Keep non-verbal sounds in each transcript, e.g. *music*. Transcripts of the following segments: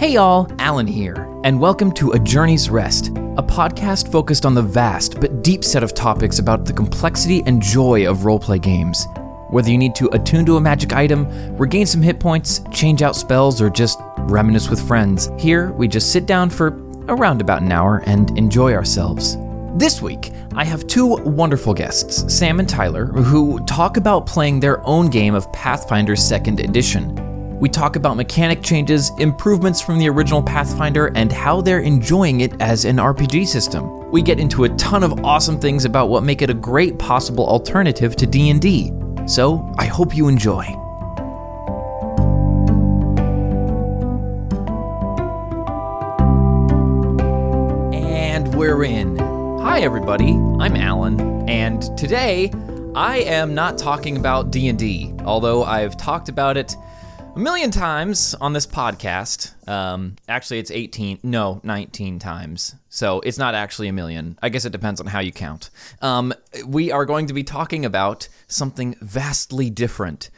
Hey y'all, Alan here, and welcome to A Journey's Rest, a podcast focused on the vast but deep set of topics about the complexity and joy of roleplay games. Whether you need to attune to a magic item, regain some hit points, change out spells, or just reminisce with friends, here we just sit down for around about an hour and enjoy ourselves. This week, I have two wonderful guests, Sam and Tyler, who talk about playing their own game of Pathfinder 2nd Edition. We talk about mechanic changes, improvements from the original Pathfinder, and how they're enjoying it as an RPG system. We get into a ton of awesome things about what make it a great possible alternative to D&D. So, I hope you enjoy. And we're in. Hi everybody, I'm Alan, and today I am not talking about D&D, although I've talked about it a million times on this podcast. Um, actually, it's 18, no, 19 times. So it's not actually a million. I guess it depends on how you count. Um, we are going to be talking about something vastly different.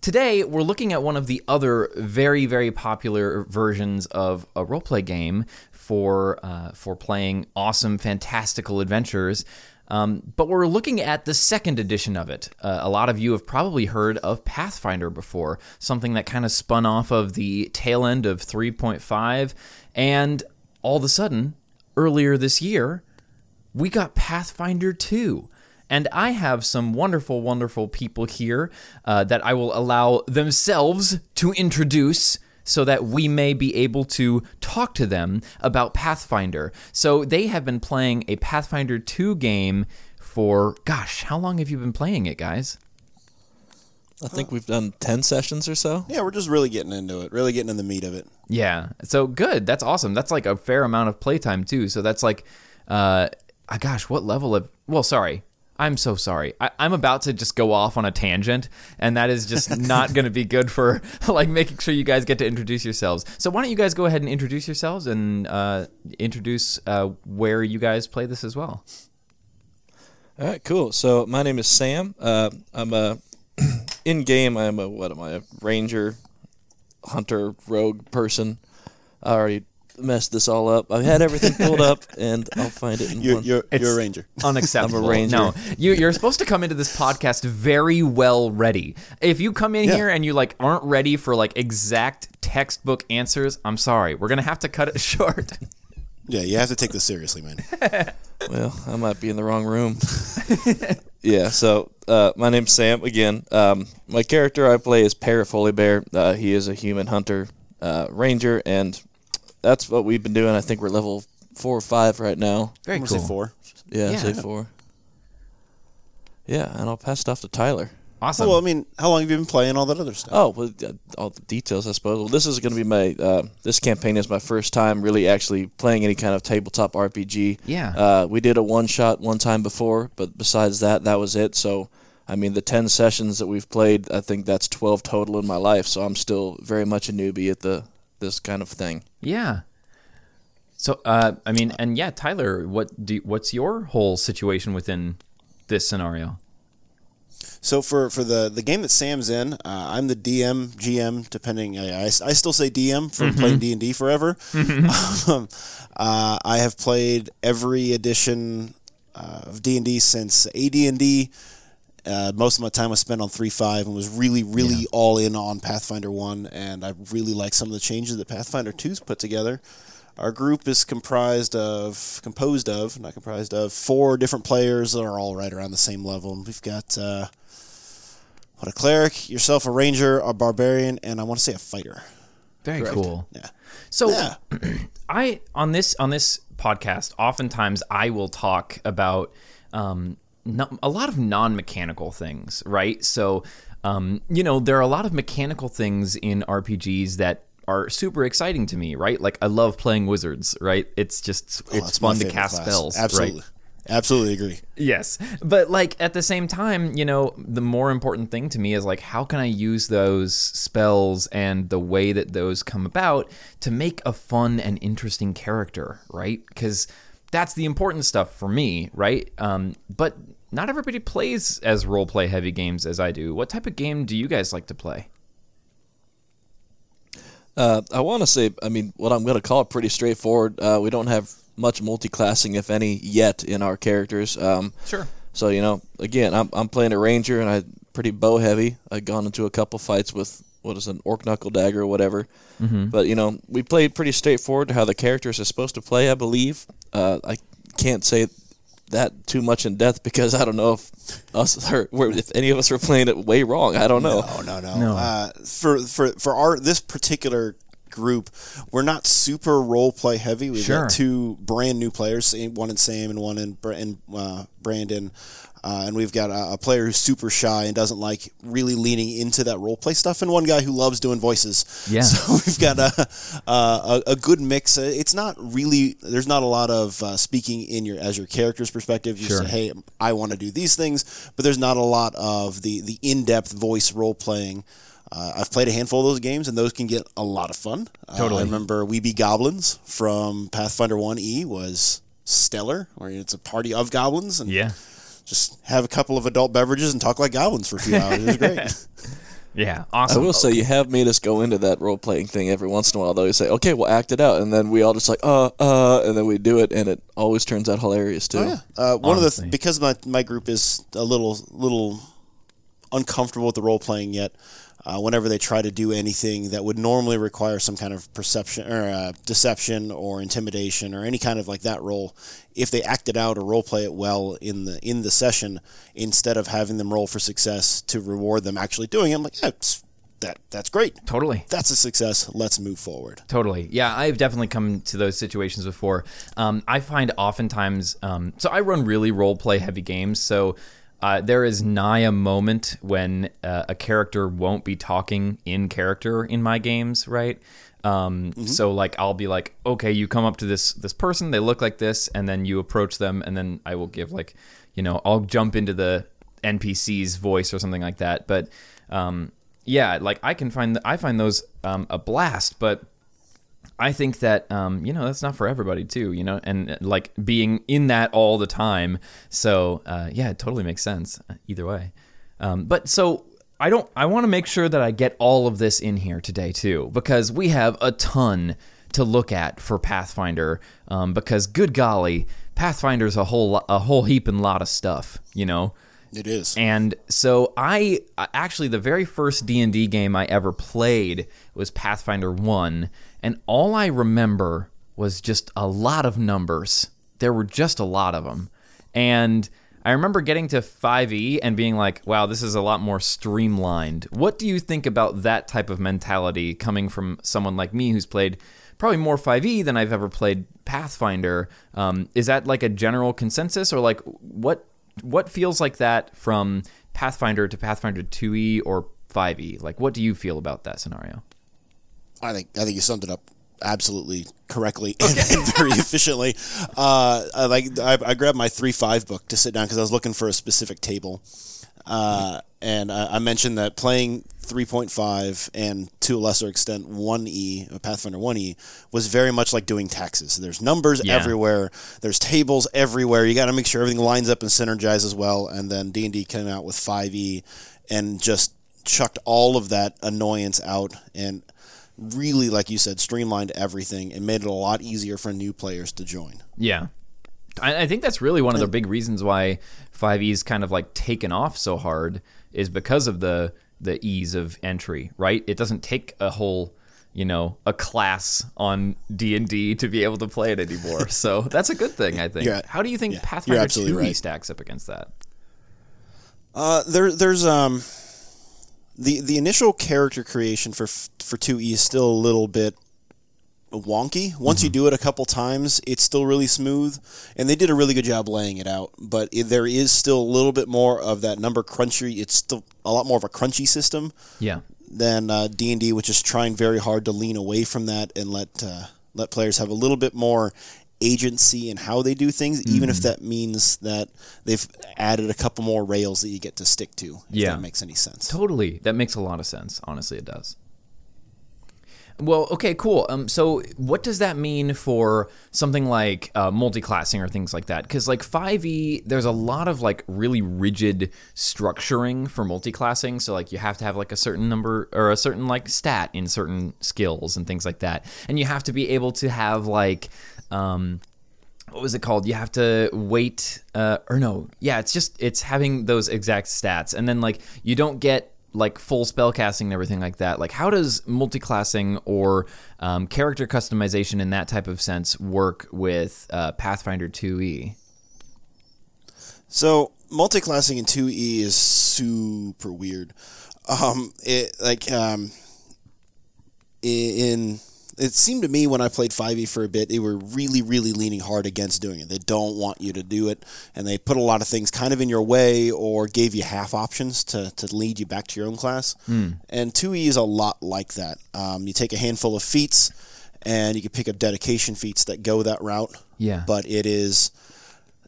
Today, we're looking at one of the other very, very popular versions of a roleplay game for uh, for playing awesome, fantastical adventures. Um, but we're looking at the second edition of it. Uh, a lot of you have probably heard of Pathfinder before, something that kind of spun off of the tail end of 3.5. And all of a sudden, earlier this year, we got Pathfinder 2. And I have some wonderful, wonderful people here uh, that I will allow themselves to introduce so that we may be able to talk to them about Pathfinder. So they have been playing a Pathfinder 2 game for, gosh, how long have you been playing it, guys? I think we've done 10 sessions or so. Yeah, we're just really getting into it, really getting in the meat of it. Yeah. So good. That's awesome. That's like a fair amount of playtime, too. So that's like, uh, gosh, what level of, well, sorry. I'm so sorry. I, am about to just go off on a tangent, and that is just *laughs* not going to be good for *laughs* like making sure you guys get to introduce yourselves. So why don't you guys go ahead and introduce yourselves and uh, introduce uh, where you guys play this as well. All right, cool. So my name is Sam. Uh, I'm a in game. I'm a what am I? A ranger, hunter, rogue person. I already messed this all up. I've had everything pulled up, *laughs* and I'll find it in You're one. you're, you're a ranger. *laughs* Unacceptable. I'm a ranger. No, you, you're supposed to come into this podcast very well ready. If you come in Yeah. here and you like aren't ready for like exact textbook answers, I'm sorry. We're gonna have to cut it *laughs* short. Yeah, you have to take this seriously, man. Well, I might be in the wrong room. yeah. So uh, my name's Sam again. Um, my character I play is Parafoli Bear. Uh, he is a human hunter, uh, ranger, and that's what we've been doing. I think we're level four or five right now. Very I'm cool. say four. Yeah, Yeah. say four. Yeah, and I'll pass it off to Tyler. Awesome. Well, I mean, how long have you been playing all that other stuff? Oh, well, uh, all the details, I suppose. Well, this is going to be my. Uh, this campaign is my first time really actually playing any kind of tabletop RPG. Yeah. Uh, we did a one shot one time before, but besides that, that was it. So, I mean, the ten sessions that we've played, I think that's twelve total in my life. So I'm still very much a newbie at the this kind of thing. yeah. So, uh, I mean, and yeah, Tyler, what do what's your whole situation within this scenario? So for for the the game that Sam's in, uh, I'm the DM, GM, depending. I, I, I still say DM from playing D and D forever. *laughs* um, uh, I have played every edition uh, of D and D since AD and D. Uh, most of my time was spent on three five and was really really all in on Pathfinder one, and I really like some of the changes that Pathfinder 2's put together. Our group is comprised of composed of not comprised of four different players that are all right around the same level. And we've got uh, what a cleric, yourself a ranger, a barbarian, and I want to say a fighter. Very cool. Yeah. So Yeah. *clears throat* I on this on this podcast, oftentimes I will talk about um, no, a lot of non-mechanical things, right? So, um, you know, there are a lot of mechanical things in RPGs that are super exciting to me, right? Like I love playing wizards, right? It's just Oh, it's fun to cast class. spells, Absolutely. right? Absolutely agree. Yes. But like at the same time, you know, the more important thing to me is like how can I use those spells and the way that those come about to make a fun and interesting character, right? Cuz that's the important stuff for me, right? Um, but not everybody plays as role play heavy games as I do. What type of game do you guys like to play? Uh, I want to say, I mean, what I'm going to call it pretty straightforward. Uh, we don't have much multi-classing, if any, yet in our characters. Um, Sure. So you know, again, I'm I'm playing a ranger and I pretty bow heavy. I've gone into a couple fights with what is an orc knuckle dagger or whatever. Mm-hmm. But you know, we played pretty straightforward to how the characters are supposed to play. I believe. Uh, I can't say that too much in depth because I don't know if us *laughs* or if any of us were playing it way wrong. I don't know. Oh no no. No. Uh, for for for our this particular group, we're not super role play heavy. We've Sure. got two brand new players, one in Sam and one in, uh, Brandon. Uh, and we've got a, a player who's super shy and doesn't like really leaning into that role play stuff, and one guy who loves doing voices. Yeah. *laughs* So we've got a a, a good mix. It's not really there's not a lot of uh, speaking in your as your character's perspective. You Sure. say, "Hey, I want to do these things," but there's not a lot of the the in depth voice role playing. Uh, I've played a handful of those games, and those can get a lot of fun. Uh, Totally. I remember We Be Goblins from Pathfinder One E was stellar, where it's a party of goblins, and Yeah. just have a couple of adult beverages and talk like goblins for a few hours. It was great. *laughs* Yeah. Awesome. I Awesome. will say you have made us go into that role playing thing every once in a while. Though you say, "Okay, we'll act it out," and then we all just like, "Uh, uh," and then we do it, and it always turns out hilarious too. Oh, yeah. Uh, one of the th- because my my group is a little little uncomfortable with the role playing yet. Uh, whenever they try to do anything that would normally require some kind of perception or uh, deception or intimidation or any kind of like that role, if they act it out or role play it well in the in the session, instead of having them roll for success to reward them actually doing it, I'm like, yeah, it's, that that's great. totally. That's a success. Let's move forward. Totally. Yeah, I've definitely come to those situations before. Um, I find oftentimes, um, so I run really role play heavy games. So uh, there is nigh a moment when uh, a character won't be talking in character in my games, right? Um, So like I'll be like, okay, you come up to this this person, they look like this, and then you approach them, and then I will give like, you know, I'll jump into the NPC's voice or something like that. But um, yeah, like I can find I find those um, a blast, but I think that um, you know that's not for everybody too, you know, and uh, like being in that all the time. So uh, yeah, it totally makes sense uh, either way. Um, but so I don't. I want to make sure that I get all of this in here today too, because we have a ton to look at for Pathfinder. Um, because good golly, Pathfinder's a whole lo- a whole heap and lot of stuff, you know. It is. And so I uh, actually the very first D&D game I ever played was Pathfinder 1 and all I remember was just a lot of numbers. There were just a lot of them. And I remember getting to 5e and being like, wow, this is a lot more streamlined. What do you think about that type of mentality coming from someone like me who's played probably more 5e than I've ever played Pathfinder? Um, is that like a general consensus or like what what feels like that from Pathfinder to Pathfinder 2e or 5e? Like what do you feel about that scenario? I think I think you summed it up absolutely correctly and, and *laughs* very efficiently. Uh, I like I, I grabbed my three five book to sit down because I was looking for a specific table, uh, and I, I mentioned that playing three point five and to a lesser extent one e Pathfinder one e was very much like doing taxes. There's numbers Yeah. everywhere. There's tables everywhere. You got to make sure everything lines up and synergizes well. And then D and D came out with five e and just chucked all of that annoyance out and really, like you said, streamlined everything and made it a lot easier for new players to join. Yeah. I, I think that's really one of the big reasons why 5e's kind of like taken off so hard is because of the the ease of entry, right? It doesn't take a whole, you know, a class on D&D to be able to play it anymore. *laughs* So that's a good thing, I think. You're- How do you think yeah, Pathfinder absolutely 2e right. stacks up against that? Uh, there, there's um, the the initial character creation for for two E is still a little bit wonky. Once you do it a couple times, it's still really smooth, and they did a really good job laying it out. But it, there is still a little bit more of that number crunchy. It's still a lot more of a crunchy system Yeah. than uh, D and D, which is trying very hard to lean away from that and let uh, let players have a little bit more agency in how they do things, even if that means that they've added a couple more rails that you get to stick to. If Yeah. that makes any sense. Totally. That makes a lot of sense. Honestly, it does. Well, okay, cool. Um, so what does that mean for something like uh, multi-classing or things like that? Because like 5e, there's a lot of like really rigid structuring for multi-classing. So like you have to have like a certain number or a certain like stat in certain skills and things like that, and you have to be able to have like. Um, what was it called? You have to wait, uh, or no, yeah, it's just it's having those exact stats, and then like you don't get like full spell casting and everything like that. Like, how does multiclassing or um, character customization in that type of sense work with uh, Pathfinder 2e? So multi-classing in 2e is super weird. Um, it like um, in it seemed to me when I played 5e for a bit, they were really, really leaning hard against doing it. They don't want you to do it, and they put a lot of things kind of in your way or gave you half options to, to lead you back to your own class. And 2e is a lot like that. Um, you take a handful of feats, and you can pick up dedication feats that go that route. Yeah. But it is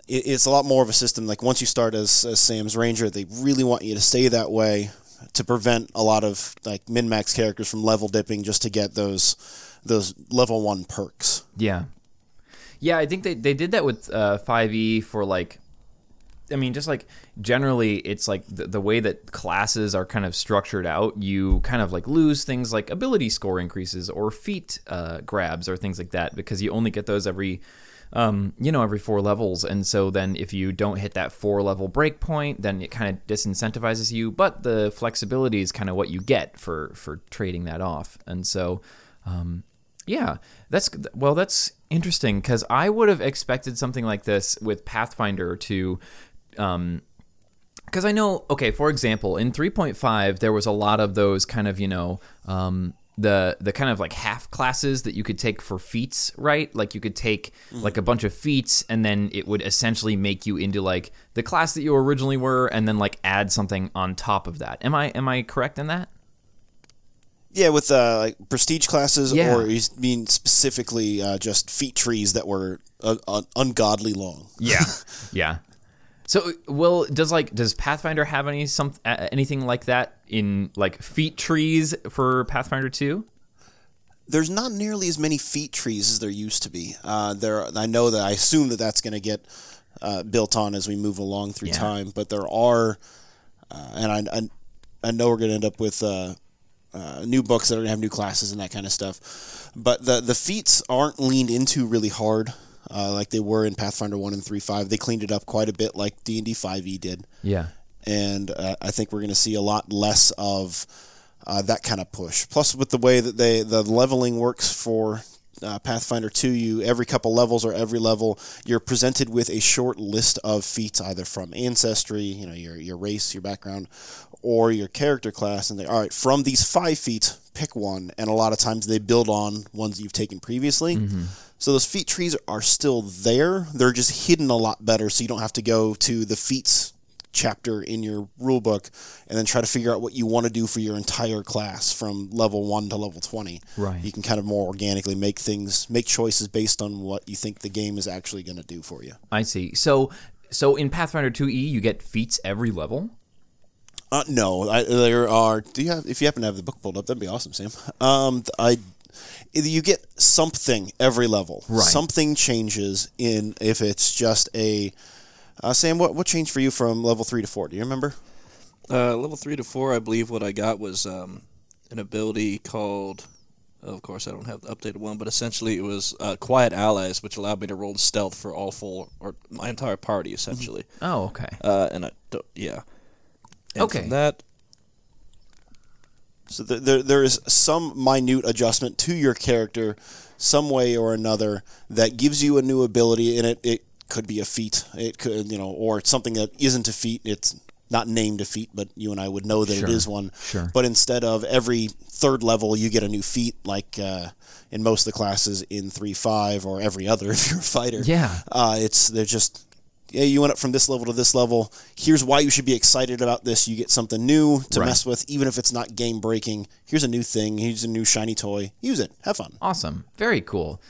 it's a lot more of a system. Like once you start as, as Sam's Ranger, they really want you to stay that way to prevent a lot of like min max characters from level dipping just to get those those level one perks. Yeah. Yeah, I think they, they did that with uh, 5e for like, I mean, just like generally, it's like the, the way that classes are kind of structured out, you kind of like lose things like ability score increases or feat uh, grabs or things like that because you only get those every. Um, you know, every four levels, and so then if you don't hit that four level breakpoint, then it kind of disincentivizes you. But the flexibility is kind of what you get for for trading that off, and so um, yeah, that's well, that's interesting because I would have expected something like this with Pathfinder to, um, because I know, okay, for example, in 3.5 there was a lot of those kind of you know, um, the the kind of like half classes that you could take for feats, right? Like you could take like a bunch of feats and then it would essentially make you into like the class that you originally were, and then like add something on top of that. Am I am I correct in that? Yeah, with uh, like prestige classes, Yeah. or you mean specifically uh, just feat trees that were uh, un- ungodly long. Yeah, *laughs* yeah. So, well, does like does Pathfinder have any some uh, anything like that in like feat trees for Pathfinder two? there's not nearly as many feat trees as there used to be. Uh, there, I know that I assume that that's going to get uh, built on as we move along through Yeah. time. But there are, uh, and I, I, I know we're going to end up with uh, uh, new books that are going to have new classes and that kind of stuff. But the the feats aren't leaned into really hard. Uh, like they were in Pathfinder one and three five, they cleaned it up quite a bit, like D and D five e did Yeah, and uh, I think we're going to see a lot less of uh, that kind of push. Plus, with the way that they the leveling works for uh, Pathfinder 2, you every couple levels or every level, you're presented with a short list of feats, either from ancestry, you know, your your race, your background, or your character class, and they all right from these five feats, pick one. And a lot of times they build on ones you've taken previously. So those feat trees are still there. They're just hidden a lot better, so you don't have to go to the feats chapter in your rule book and then try to figure out what you want to do for your entire class from level 1 to level 20 Right. you can kind of more organically make things make choices based on what you think the game is actually going to do for you I see. So, so in Pathfinder two E, you get feats every level. uh, no I, there are do you have if you happen to have the book pulled up that'd be awesome sam um, i you get something every level Right. something changes in if it's just a uh, sam what, what changed for you from level 3 to 4 do you remember Uh, level three to four, I believe what I got was um, an ability called. Of course, I don't have the updated one, but essentially it was uh, Quiet Allies, which allowed me to roll stealth for all full or my entire party, essentially. Oh, okay. Uh, and I don't, yeah. And Okay. From that, So th- there, there is some minute adjustment to your character, some way or another, that gives you a new ability, and it, it could be a feat, it could you know, or it's something that isn't a feat. It's not named a feat, but you and I would know that Sure. it is one. Sure. But instead of every third level, you get a new feat, like uh, in most of the classes in three five, or every other *laughs* if you're a fighter. Yeah. Uh, it's they're just yeah, you went up from this level to this level. Here's why you should be excited about this. You get something new to Right. mess with, even if it's not game breaking. Here's a new thing. Here's a new shiny toy. Use it. Have fun. Awesome. Very cool.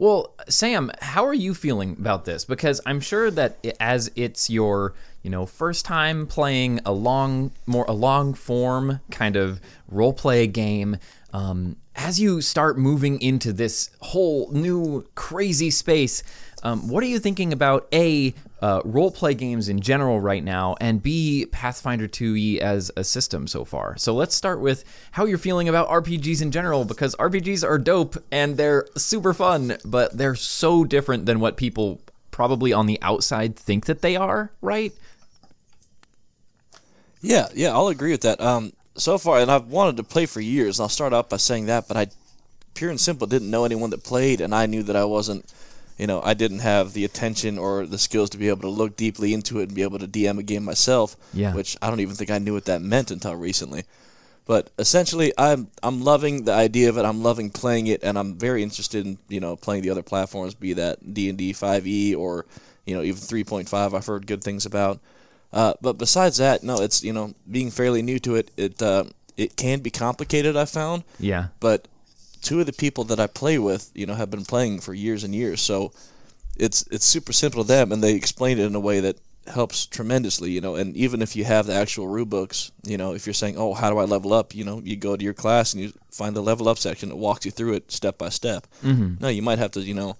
Well, Sam, how are you feeling about this? Because I'm sure that as it's your, you know, first time playing a long, more a long form kind of role play game, Um, as you start moving into this whole new crazy space, um, what are you thinking about A, uh, role play games in general right now, and B, Pathfinder 2e as a system so far? So let's start with how you're feeling about RPGs in general, because RPGs are dope and they're super fun, but they're so different than what people probably on the outside think that they are, right? Yeah, yeah, I'll agree with that. Um, so far, and I've wanted to play for years, and I'll start out by saying that, but I, pure and simple, didn't know anyone that played, and I knew that I wasn't, you know, I didn't have the attention or the skills to be able to look deeply into it and be able to DM a game myself. Yeah. Which I don't even think I knew what that meant until recently. But essentially, I'm I'm loving the idea of it. I'm loving playing it, and I'm very interested in you know playing the other platforms, be that D and D 5e or you know even 3.5. I've heard good things about. Uh, but besides that, no, it's you know being fairly new to it. It uh, it can be complicated. I found, Yeah. but two of the people that I play with, you know, have been playing for years and years. So it's it's super simple to them, and they explain it in a way that helps tremendously. You know, and even if you have the actual rule books, you know, if you're saying, oh, how do I level up? You know, you go to your class and you find the level up section that walks you through it step by step. Mm-hmm. No, you might have to, you know.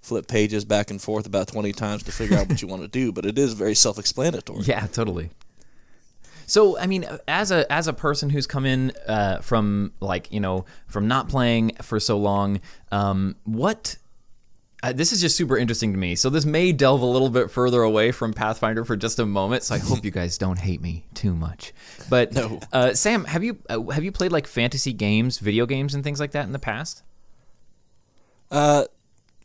Flip pages back and forth about 20 times to figure out what you want to do, but it is very self explanatory. Yeah, totally. So, I mean, as a as a person who's come in uh, from like you know from not playing for so long, um, what uh, this is just super interesting to me. So this may delve a little bit further away from Pathfinder for just a moment. So I hope you guys don't hate me too much. But No. uh, Sam, have you uh, have you played like fantasy games, video games, and things like that in the past? Uh,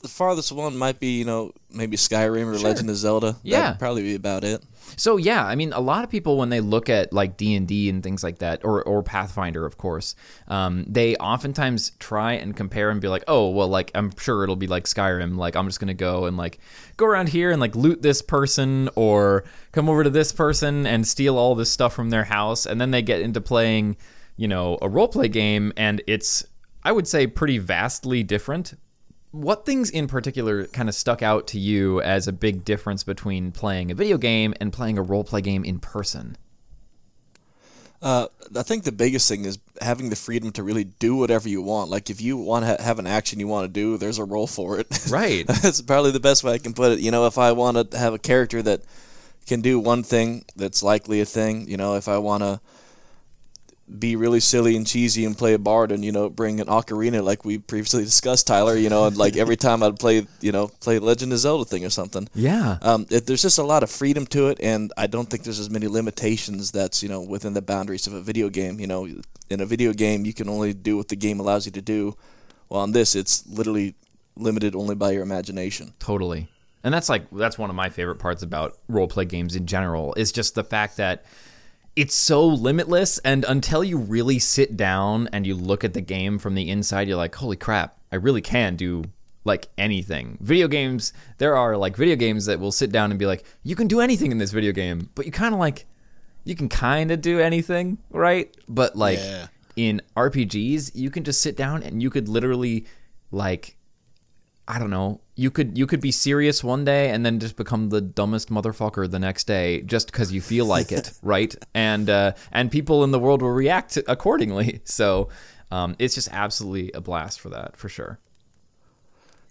the farthest one might be, you know, maybe Skyrim or Legend of Zelda. Yeah. That'd probably be about it. So yeah, I mean, a lot of people when they look at like D and D and things like that, or or Pathfinder, of course, um, they oftentimes try and compare and be like, oh, well, like I'm sure it'll be like Skyrim. Like I'm just gonna go and like go around here and like loot this person or come over to this person and steal all this stuff from their house, and then they get into playing, you know, a role play game, and it's I would say pretty vastly different what things in particular kind of stuck out to you as a big difference between playing a video game and playing a role play game in person? Uh, I think the biggest thing is having the freedom to really do whatever you want. Like if you want to ha- have an action you want to do, there's a role for it. *laughs* Right. That's probably the best way I can put it. You know, if I want to have a character that can do one thing, that's likely a thing. You know, if I want to be really silly and cheesy and play a bard and you know bring an ocarina like we previously discussed, Tyler. You know, and like every time I'd play, you know, play Legend of Zelda thing or something. Yeah. Um, it, there's just a lot of freedom to it, and I don't think there's as many limitations that's you know within the boundaries of a video game. You know, in a video game, you can only do what the game allows you to do. Well, on this, it's literally limited only by your imagination. Totally. And that's like that's one of my favorite parts about role play games in general is just the fact that it's so limitless and until you really sit down and you look at the game from the inside you're like holy crap I really can do like anything. Video games there are like video games that will sit down and be like you can do anything in this video game but you kind of like you can kind of do anything, right? But like Yeah. in RPGs, you can just sit down and you could literally like I don't know. You could you could be serious one day and then just become the dumbest motherfucker the next day just because you feel like it, *laughs* right? And uh, and people in the world will react accordingly. *laughs* So um, it's just absolutely a blast for that, for sure.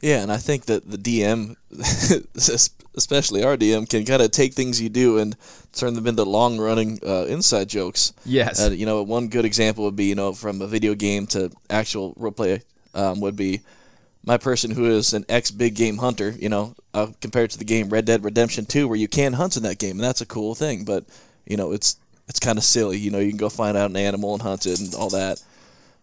Yeah, and I think that the DM, *laughs* especially our DM, can kind of take things you do and turn them into long running uh, inside jokes. Yes. Uh, you know, one good example would be, you know, from a video game to actual roleplay um, would be my person who is an ex big game hunter, you know, uh, compared to the game Red Dead Redemption 2, where you can hunt in that game, and that's a cool thing, but, you know, it's it's kind of silly. You know, you can go find out an animal and hunt it and all that.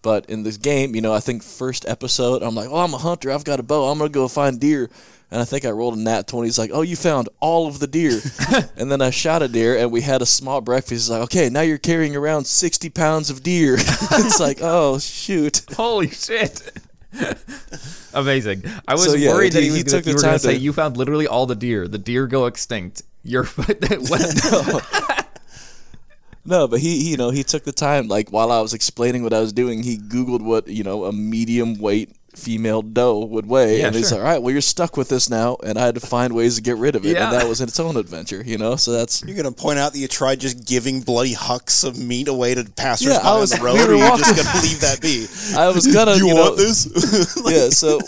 But in this game, you know, I think first episode, I'm like, oh, I'm a hunter. I've got a bow. I'm going to go find deer. And I think I rolled a nat 20. He's like, oh, you found all of the deer. *laughs* and then I shot a deer and we had a small breakfast. He's like, okay, now you're carrying around 60 pounds of deer. *laughs* it's like, oh, shoot. Holy shit. *laughs* Amazing. I was So, yeah, worried that he- he, was gonna, took the you were going time to say you found literally all the deer. The deer go extinct. You're *laughs* *laughs* No, but he, he, you know, he took the time, like, while I was explaining what I was doing, he Googled what, you know, a medium weight female doe would weigh, Yeah, and he's sure. like, "All right, well, you're stuck with this now," and I had to find ways to get rid of it, Yeah. and that was its own adventure, you know. So that's You're gonna point out that you tried just giving bloody hucks of meat away to passers Yeah, I was- on the *laughs* we road, were or you're just gonna leave that be. *laughs* I was gonna, *laughs* you, you, want know, this? yeah. So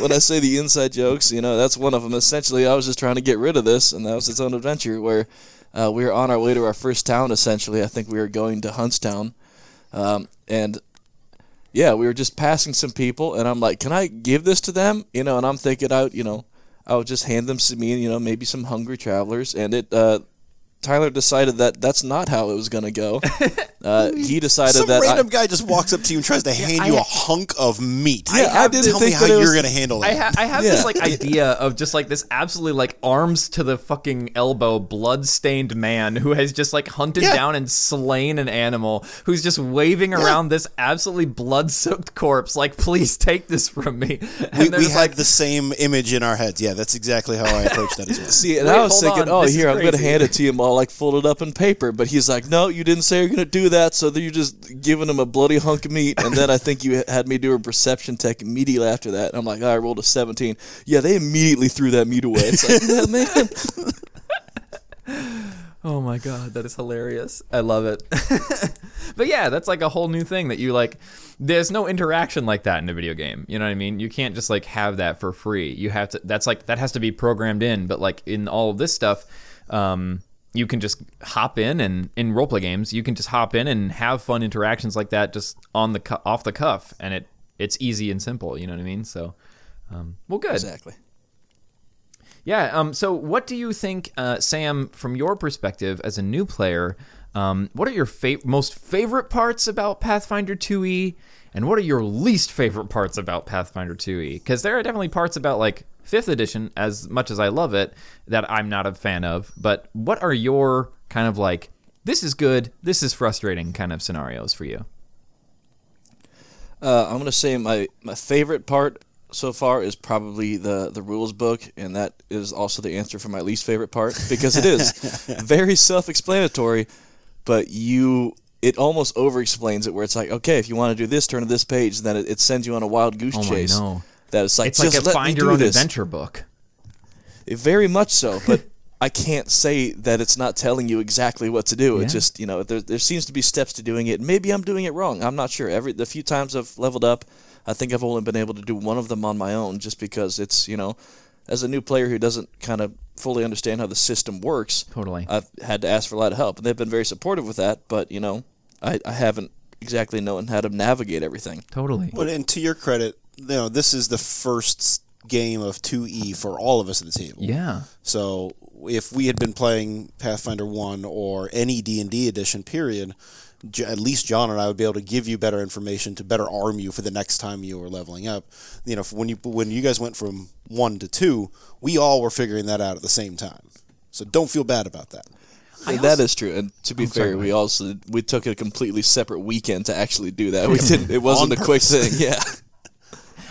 when I say the inside jokes, you know, that's one of them. Essentially, I was just trying to get rid of this, and that was its own adventure. Where uh, we were on our way to our first town. Essentially, I think we were going to Huntstown, um, and yeah, we were just passing some people, and I'm like, "Can I give this to them?" You know, and I'm thinking, I, you know, I would just hand them to me you know, maybe some hungry travelers, and it. Uh, Tyler decided that that's not how it was going to go. *laughs* Uh, he decided Some that I- random guy just walks up to you and tries to hand you I- a hunk of meat. Yeah, I didn't Tell me think how that it you're gonna handle I, ha- I have Yeah. this like idea of just like this absolutely like arms to the fucking elbow, blood stained man who has just like hunted Yeah. down and slain an animal, who's just waving around this absolutely blood soaked corpse, like, please take this from me. *laughs* And we they're we just had like, the same image in our heads. Yeah, that's exactly how I approached that as well. *laughs* See, and Wait, I was thinking, on, oh, this here, I'm going to hand it to him all like folded up in paper. But he's like, no, you didn't say you're going to do that. So then you're just giving him a bloody hunk of meat. And then I think you had me do a perception check immediately after that. And I'm like, oh, I rolled a 17. Yeah, they immediately threw that meat away. It's like, yeah, man. *laughs* Oh my god, that is hilarious. I love it. *laughs* but yeah, that's like a whole new thing that you like there's no interaction like that in a video game. You know what I mean? You can't just like have that for free. You have to that's like that has to be programmed in, but like in all of this stuff um you can just hop in and in roleplay games, you can just hop in and have fun interactions like that just on the cu- off the cuff and it it's easy and simple, you know what I mean? So um well good. exactly. Yeah. Um. So, what do you think, uh, Sam, from your perspective as a new player? Um, what are your fa- most favorite parts about Pathfinder 2e, and what are your least favorite parts about Pathfinder 2e? Because there are definitely parts about like Fifth Edition, as much as I love it, that I'm not a fan of. But what are your kind of like this is good, this is frustrating kind of scenarios for you? Uh, I'm going to say my, my favorite part so far is probably the, the rules book. And that is also the answer for my least favorite part because it is *laughs* very self explanatory, but you. It almost over explains it where it's like, okay, if you want to do this, turn to this page, and then it, it sends you on a wild goose Oh, chase. know. That it's like It's like just a find your own this. adventure book. Very much so, *laughs* but I can't say that it's not telling you exactly what to do. Yeah. It's just you know there there seems to be steps to doing it. Maybe I'm doing it wrong. I'm not sure. Every the few times I've leveled up, I think I've only been able to do one of them on my own, just because it's you know, as a new player who doesn't kind of fully understand how the system works. Totally. I've had to ask for a lot of help, and they've been very supportive with that. But you know, I, I haven't exactly known how to navigate everything. Totally. But and to your credit, you know this is the first game of 2E for all of us at the table. Yeah. So if we had been playing Pathfinder One or any D and D edition, period, at least John and I would be able to give you better information to better arm you for the next time you were leveling up. You know, when you when you guys went from one to two, we all were figuring that out at the same time. So don't feel bad about that. I And that also- is true. And to be I'm fair, go we also we took a completely separate weekend to actually do that. We *laughs* didn't. It wasn't On a quick thing. Yeah.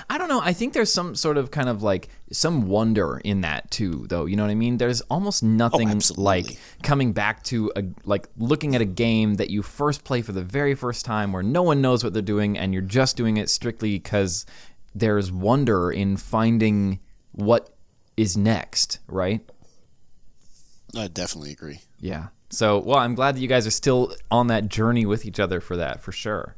I don't know. I think there's some sort of kind of like some wonder in that too, though. You know what I mean? There's almost oh, nothing absolutely. like coming back to a like looking at a game that you first play for the very first time, where no one knows what they're doing, and you're just doing it strictly because there's wonder in finding what is next, right? I definitely agree. Yeah. So, well, I'm glad that you guys are still on that journey with each other for that, for sure.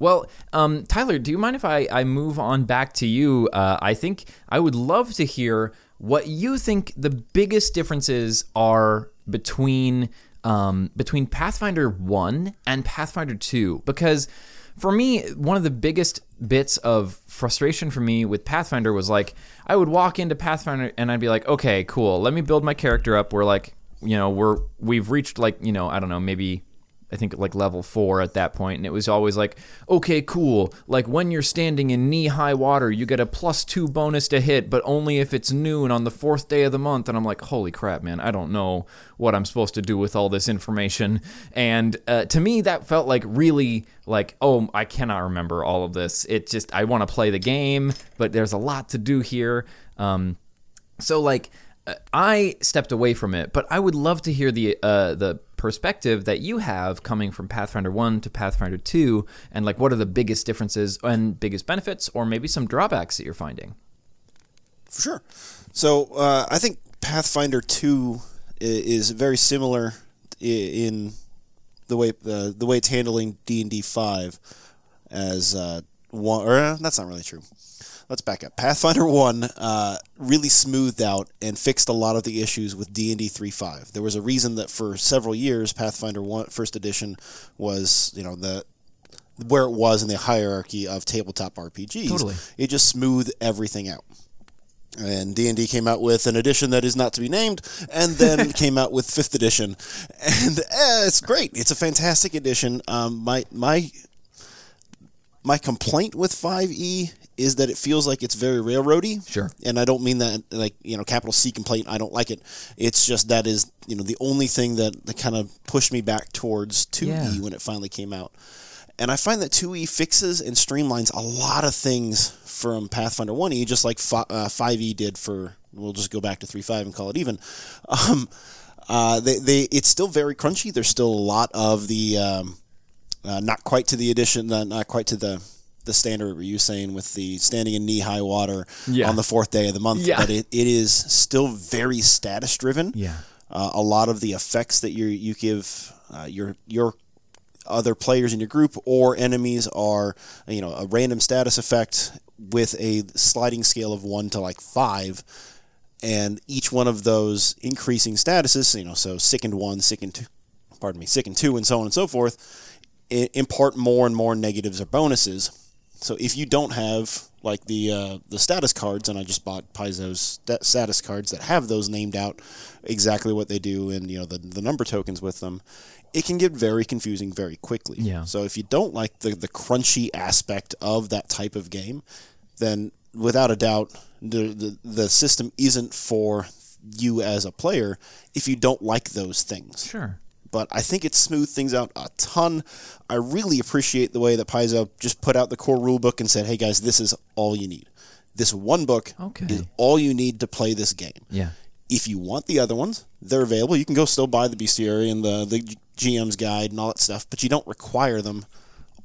Well, um, Tyler, do you mind if I, I move on back to you? Uh, I think I would love to hear what you think the biggest differences are between um, between Pathfinder One and Pathfinder Two, because for me, one of the biggest bits of frustration for me with Pathfinder was like I would walk into Pathfinder and I'd be like, okay, cool, let me build my character up. We're like, you know, we're we've reached like, you know, I don't know, maybe I think like level four at that point, and it was always like, okay, cool. Like when you're standing in knee high water, you get a plus two bonus to hit, but only if it's noon on the fourth day of the month. And I'm like, holy crap, man, I don't know what I'm supposed to do with all this information. And uh, to me, that felt like really like, oh, I cannot remember all of this. It just, I want to play the game, but there's a lot to do here. Um, so like uh, I stepped away from it, but I would love to hear the uh, the perspective that you have coming from Pathfinder 1 to Pathfinder 2 and like what are the biggest differences and biggest benefits or maybe some drawbacks that you're finding. For sure. So uh, I think Pathfinder Two is very similar in the way the the way it's handling D and D Five as uh, one. Or uh, that's not really true. Let's back up. Pathfinder One uh, really smoothed out and fixed a lot of the issues with D and D three five. There was a reason that for several years Pathfinder One First Edition was you know the where it was in the hierarchy of tabletop RPGs. Totally. It just smoothed everything out and D&D came out with an edition that is not to be named and then *laughs* came out with 5th edition and eh, it's great it's a fantastic edition um, my my my complaint with 5e is that it feels like it's very railroady Sure. and I don't mean that like you know capital C complaint I don't like it it's just that is you know the only thing that, that kind of pushed me back towards 2e Yeah. when it finally came out and I find that 2e fixes and streamlines a lot of things from Pathfinder 1e, just like fi- uh, 5e did for. We'll just go back to 3.5 and call it even. *laughs* Um, uh, they, they, it's still very crunchy. There's still a lot of the um, uh, not quite to the edition, uh, not quite to the the standard. Were you saying with the standing in knee high water Yeah. on the fourth day of the month? Yeah. But it, it is still very status driven. Yeah. Uh, a lot of the effects that you you give uh, your your other players in your group or enemies are you know a random status effect with a sliding scale of 1 to like 5 and each one of those increasing statuses you know so sickened 1 sickened 2 pardon me sickened 2 and so on and so forth impart more and more negatives or bonuses so if you don't have like the uh, the status cards, and I just bought Paizo's sta- status cards that have those named out exactly what they do, and you know the the number tokens with them, it can get very confusing very quickly. Yeah. So if you don't like the the crunchy aspect of that type of game, then without a doubt the the, the system isn't for you as a player if you don't like those things Sure. But I think it smoothed things out a ton. I really appreciate the way that Paizo just put out the core rule book and said, "Hey guys, this is all you need. This one book Okay. is all you need to play this game. Yeah. If you want the other ones, they're available. You can go still buy the bestiary and the the GM's guide and all that stuff, but you don't require them.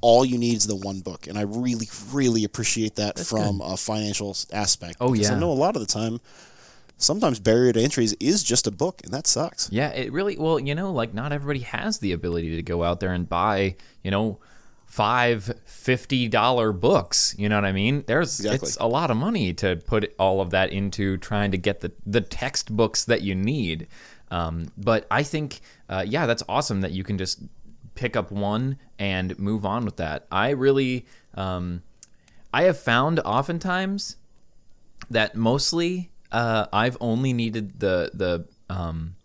All you need is the one book, and I really, really appreciate that from a financial aspect. Oh, because yeah. I know a lot of the time, sometimes barrier to entries is just a book, and that sucks. Yeah, it really well, you know, like not everybody has the ability to go out there and buy, you know, five fifty dollar books. You know what I mean? There's Exactly. it's a lot of money to put all of that into trying to get the the textbooks that you need. Um, but I think, uh, yeah, that's awesome that you can just pick up one and move on with that. I really, um, I have found oftentimes that mostly uh, I've only needed the the um,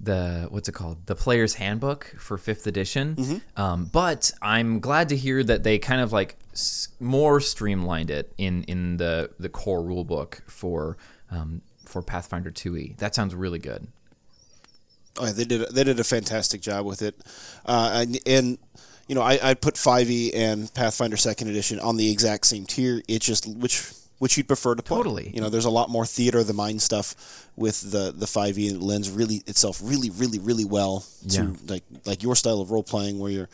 the what's it called? The player's handbook for fifth edition. Um, but i'm glad to hear that they kind of like s- more streamlined it in in the the core rule book for um, for pathfinder 2e that sounds really good. Oh, yeah, they did. They did a fantastic job with it, uh, and, and you know, I, I put Five E and Pathfinder Second Edition on the exact same tier. it just which which you'd prefer to play. Totally. You know, there's a lot more theater of the mind stuff with the the Five E, and it lends really itself really, really, really well to Yeah. like like your style of role playing, where you're.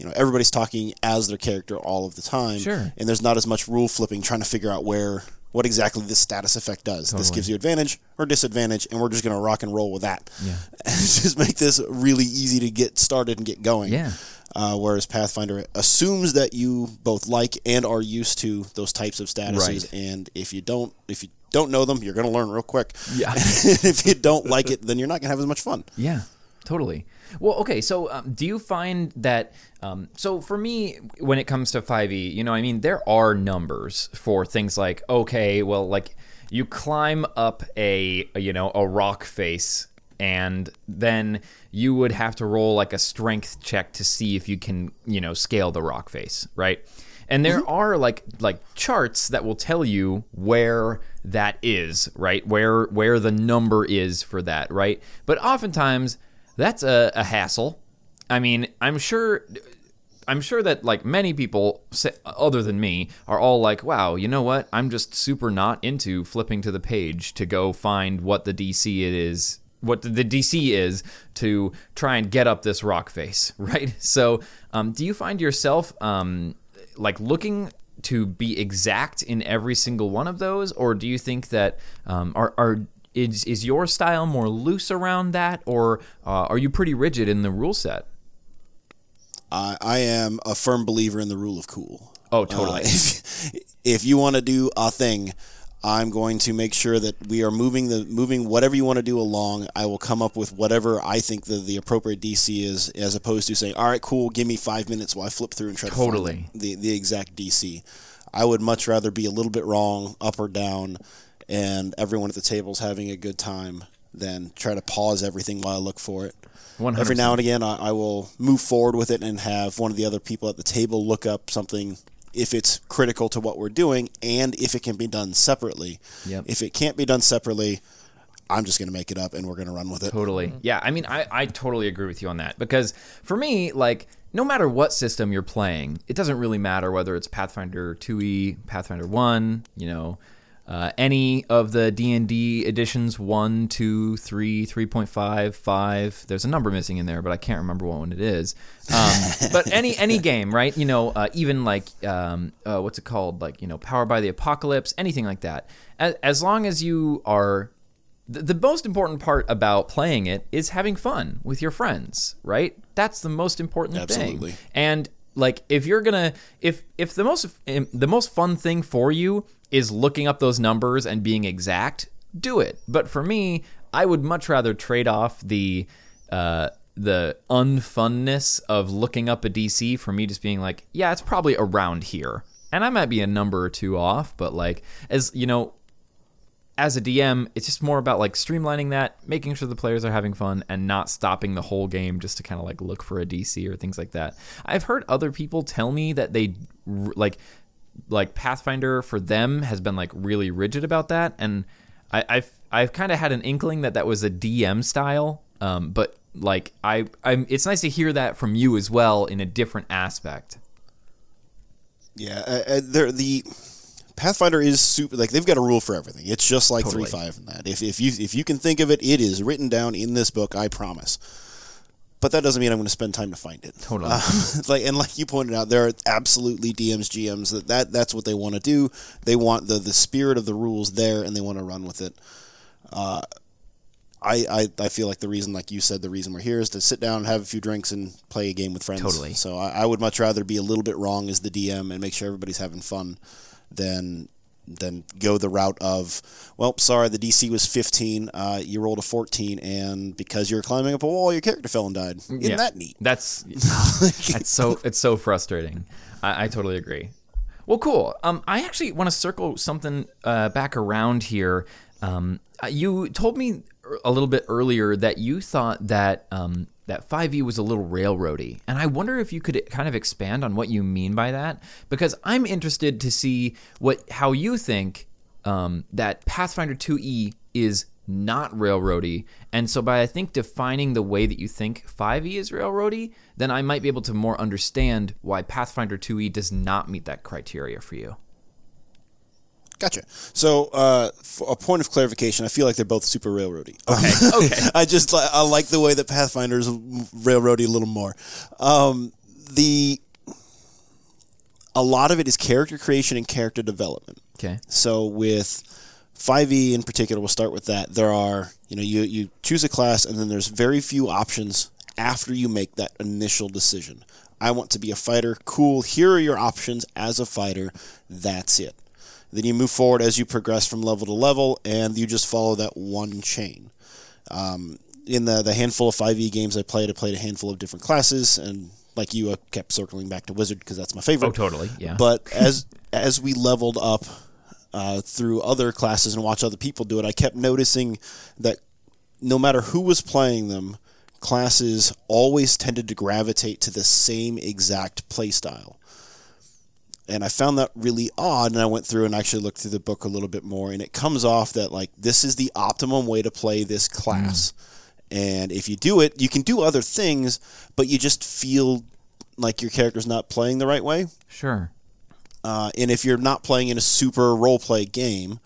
You know, everybody's talking as their character all of the time, Sure. and there's not as much rule flipping trying to figure out where what exactly this status effect does. This gives you advantage or disadvantage, and we're just going to rock and roll with that. Yeah. *laughs* and just make this really easy to get started and get going. Yeah. Uh, whereas Pathfinder assumes that you both like and are used to those types of statuses, Right. and if you don't, if you don't know them, you're going to learn real quick. Yeah. *laughs* if you don't like it, then you're not going to have as much fun. Yeah, totally. Well, okay. So, um, do you find that? Um, so, for me, when it comes to 5e, you know, I mean, there are numbers for things like, okay, well, like you climb up a, you know, a rock face, and then you would have to roll like a strength check to see if you can, you know, scale the rock face, right? And there mm-hmm. are like like charts that will tell you where that is, right? Where where the number is for that, right? But oftentimes that's a, a hassle. I mean, I'm sure I'm sure that like many people say, other than me are all like, "Wow, you know what? I'm just super not into flipping to the page to go find what the DC it is what the DC is to try and get up this rock face, *laughs* right? So, um, do you find yourself um, like looking to be exact in every single one of those, or do you think that um, are are is is your style more loose around that, or uh, are you pretty rigid in the rule set? I, I am a firm believer in the rule of cool. Oh, totally. Uh, *laughs* if, if you want to do a thing, I'm going to make sure that we are moving the moving whatever you want to do along. I will come up with whatever I think the, the appropriate DC is, as opposed to saying, "All right, cool, give me five minutes while I flip through and try Totally. to find the, the exact DC." I would much rather be a little bit wrong, up or down, and everyone at the table is having a good time than try to pause everything while I look for it. 100%. Every now and again, I, I will move forward with it and have one of the other people at the table look up something if it's critical to what we're doing and if it can be done separately. Yep. If it can't be done separately, I'm just going to make it up and we're going to run with it. Totally. Mm-hmm. Yeah, I mean, I, I totally agree with you on that because for me, like, no matter what system you're playing, it doesn't really matter whether it's Pathfinder 2e, Pathfinder 1, you know, uh, any of the D&D editions 1, 2, 3, 3.5, 5. There's a number missing in there, but I can't remember what one it is. Um, *laughs* but any any game, right? You know, uh, even like um, uh, what's it called? Like, you know, Powered by the Apocalypse, anything like that. As, as long as you are the, the most important part about playing it is having fun with your friends, right? That's the most important thing. Absolutely. thing. And like if you're gonna if if the most the most fun thing for you is looking up those numbers and being exact, do it. But for me, I would much rather trade off the uh, the unfunness of looking up a DC for me just being like, yeah, it's probably around here. And I might be a number or two off, but like as you know, as a DM, it's just more about like streamlining that, making sure the players are having fun, and not stopping the whole game just to kind of like look for a DC or things like that. I've heard other people tell me that they like like Pathfinder for them has been like really rigid about that, and I, I've I've kind of had an inkling that that was a DM style, um, but like I I'm it's nice to hear that from you as well in a different aspect. Yeah, uh, uh, they're, the Pathfinder is super. Like they've got a rule for everything. It's just like Totally. three five and that. If, if you if you can think of it, it is written down in this book. I promise. But that doesn't mean I'm going to spend time to find it. Totally. Um, *laughs* like and like you pointed out, there are absolutely DMs, GMs that, that that's what they want to do. They want the the spirit of the rules there, and they want to run with it. Uh, I, I I feel like the reason, like you said, the reason we're here is to sit down, have a few drinks, and play a game with friends. Totally. So I, I would much rather be a little bit wrong as the DM and make sure everybody's having fun than than go the route of well sorry the dc was 15 uh, you rolled a 14 and because you're climbing up a wall your character fell and died isn't Yeah. that neat That's *laughs* that's so it's so frustrating. I, I totally agree. Well, cool. Um, I actually want to circle something uh, back around here. Um, uh, you told me a little bit earlier that you thought that um, that 5e was a little railroady, and I wonder if you could kind of expand on what you mean by that, because I'm interested to see what how you think um, that Pathfinder 2e is not railroady. And so by I think defining the way that you think 5e is railroady, then I might be able to more understand why Pathfinder 2e does not meet that criteria for you. Gotcha so uh, for a point of clarification i feel like they're both super railroady Okay. Okay. *laughs* I just I like the way that Pathfinder's railroady a little more. Um, the a lot of it is character creation and character development. Okay. So with 5e in particular, we'll start with that. There are, you know, you, you choose a class and then there's very few options after you make that initial decision. I want to be a fighter. Cool. Here are your options as a fighter. That's it. Then you move forward as you progress from level to level and you just follow that one chain. Um, in the, the handful of 5e games I played, I played a handful of different classes and like you, I kept circling back to Wizard because that's my favorite. Oh, totally. Yeah. But *laughs* as as we leveled up uh, through other classes and watch other people do it, I kept noticing that no matter who was playing them, classes always tended to gravitate to the same exact play style. And I found that really odd, and I went through and actually looked through the book a little bit more, and it comes off that like this is the optimum way to play this class. And if you do it, you can do other things, but you just feel like your character's not playing the right way. sure. Uh, and if you're not playing in a super role play game,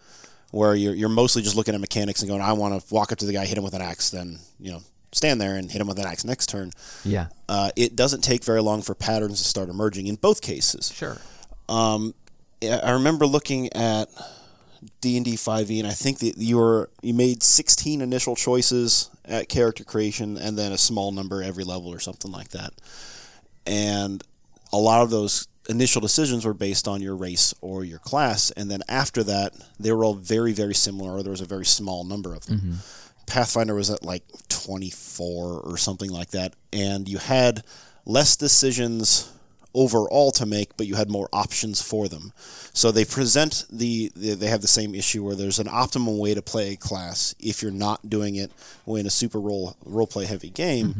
where you're you're mostly just looking at mechanics and going, I want to walk up to the guy, hit him with an axe, then you know stand there and hit him with an axe next turn. Yeah. Uh, it doesn't take very long for patterns to start emerging in both cases. Sure. Um, yeah, I remember looking at D and D five e, and I think that you were you made sixteen initial choices at character creation, and then a small number every level or something like that. And a lot of those initial decisions were based on your race or your class, and then after that, they were all very very similar, or there was a very small number of them. Mm-hmm. Pathfinder was at like twenty four or something like that, and you had less decisions overall to make, but you had more options for them. So they present the, the they have the same issue where there's an optimal way to play a class if you're not doing it in a super role role play heavy game,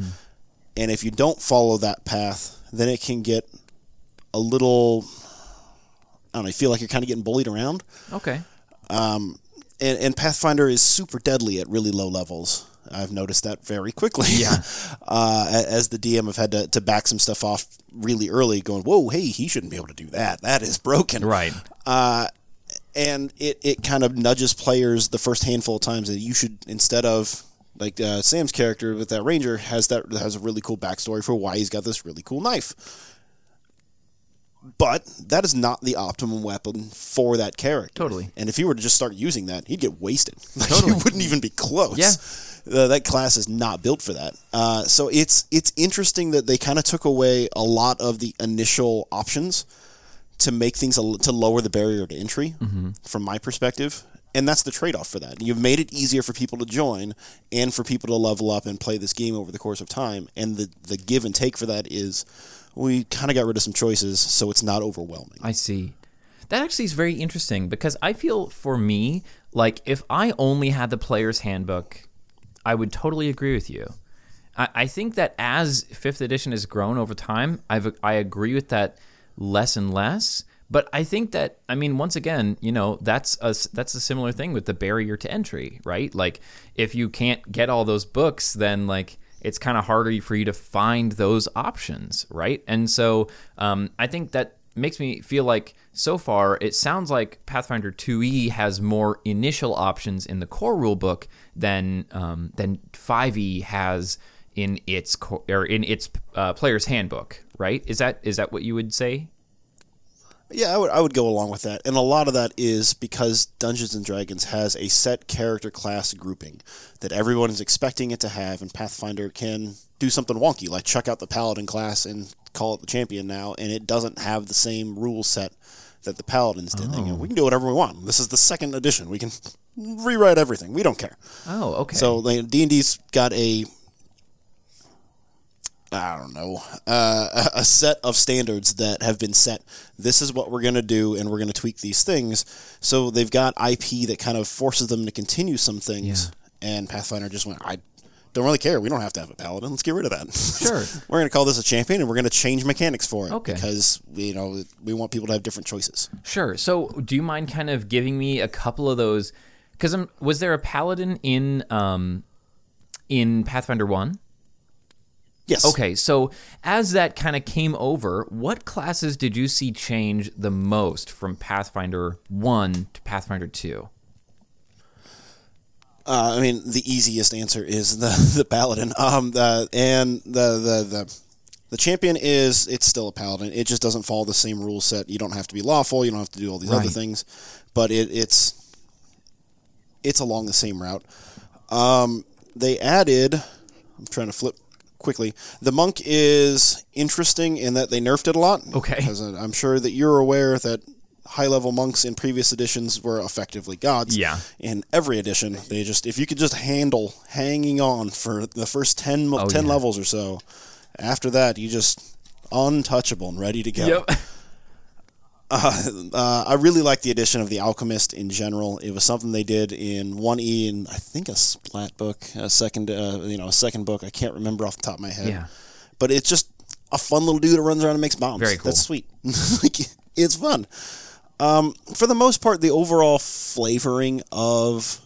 and if you don't follow that path, then it can get a little. I don't know. You feel like you're kind of getting bullied around, Okay. Um, and, and Pathfinder is super deadly at really low levels. I've noticed that very quickly. Yeah. *laughs* uh, as the DM, I've had to, to back some stuff off really early, going, "Whoa, hey, he shouldn't be able to do that. That is broken." Right. and it, it kind of nudges players the first handful of times that you should instead of like uh, Sam's character with that ranger has that has a really cool backstory for why he's got this really cool knife. But that is not the optimum weapon for that character. Totally. And if he were to just start using that, he'd get wasted. *laughs* Like, Totally. He wouldn't even be close. Yeah. Uh, that class is not built for that. Uh, so it's it's interesting that they kind of took away a lot of the initial options to make things a, to lower the barrier to entry from my perspective. And that's the trade-off for that. You've made it easier for people to join and for people to level up and play this game over the course of time. And the, the give and take for that is we kind of got rid of some choices so it's not overwhelming. I see. That actually is very interesting because I feel for me, like if I only had the player's handbook, I would totally agree with you. I, I think that as fifth edition has grown over time, I've I agree with that less and less. But I think that I mean, once again, you know, that's a that's a similar thing with the barrier to entry, right? Like if you can't get all those books, then like it's kind of harder for you to find those options, right? And so um, I think that makes me feel like so far it sounds like Pathfinder 2e has more initial options in the core rulebook than um, than 5e has in its co- or in its uh, player's handbook, right? Is that is that what you would say? Yeah, I would, I would go along with that. And a lot of that is because Dungeons and Dragons has a set character class grouping that everyone is expecting it to have, and Pathfinder can do something wonky, like chuck out the Paladin class and call it the champion now, and it doesn't have the same rule set that the Paladins did. They go, we can do whatever we want. This is the second edition. We can rewrite everything. We don't care. Oh, okay. So like, D&D's got a I don't know, uh, a a set of standards that have been set. This is what we're going to do, and we're going to tweak these things. So they've got IP that kind of forces them to continue some things. And Pathfinder just went, I don't really care. We don't have to have a paladin. Let's get rid of that. Sure. *laughs* we're going to call this a champion, and we're going to change mechanics for it. Okay. Because you know we want people to have different choices. Sure. So, do you mind kind of giving me a couple of those? Because was there a paladin in um, in Pathfinder One? Yes. Okay, so as that kind of came over, what classes did you see change the most from Pathfinder 1 to Pathfinder 2? Uh, I mean, the easiest answer is the *laughs* the paladin. Um, the and the the the the champion is it's still a paladin. It just doesn't follow the same rule set. You don't have to be lawful. You don't have to do all these other things, but it, it's it's along the same route. Um, they added. I'm trying to flip quickly. The monk is interesting in that they nerfed it a lot. Okay. Because I'm sure that you're aware that high level monks in previous editions were effectively gods Yeah. in every edition. They just if you could just handle hanging on for the first 10, mo- 10 Oh, yeah. levels or so, after that you just untouchable and ready to go. *laughs* Uh, I really like the addition of the alchemist in general. It was something they did in one E and I think a splat book, a second uh, you know a second book. I can't remember off the top of my head. Yeah. but it's just a fun little dude that runs around and makes bombs. Very cool. That's sweet. *laughs* like it's fun. Um, for the most part, the overall flavoring of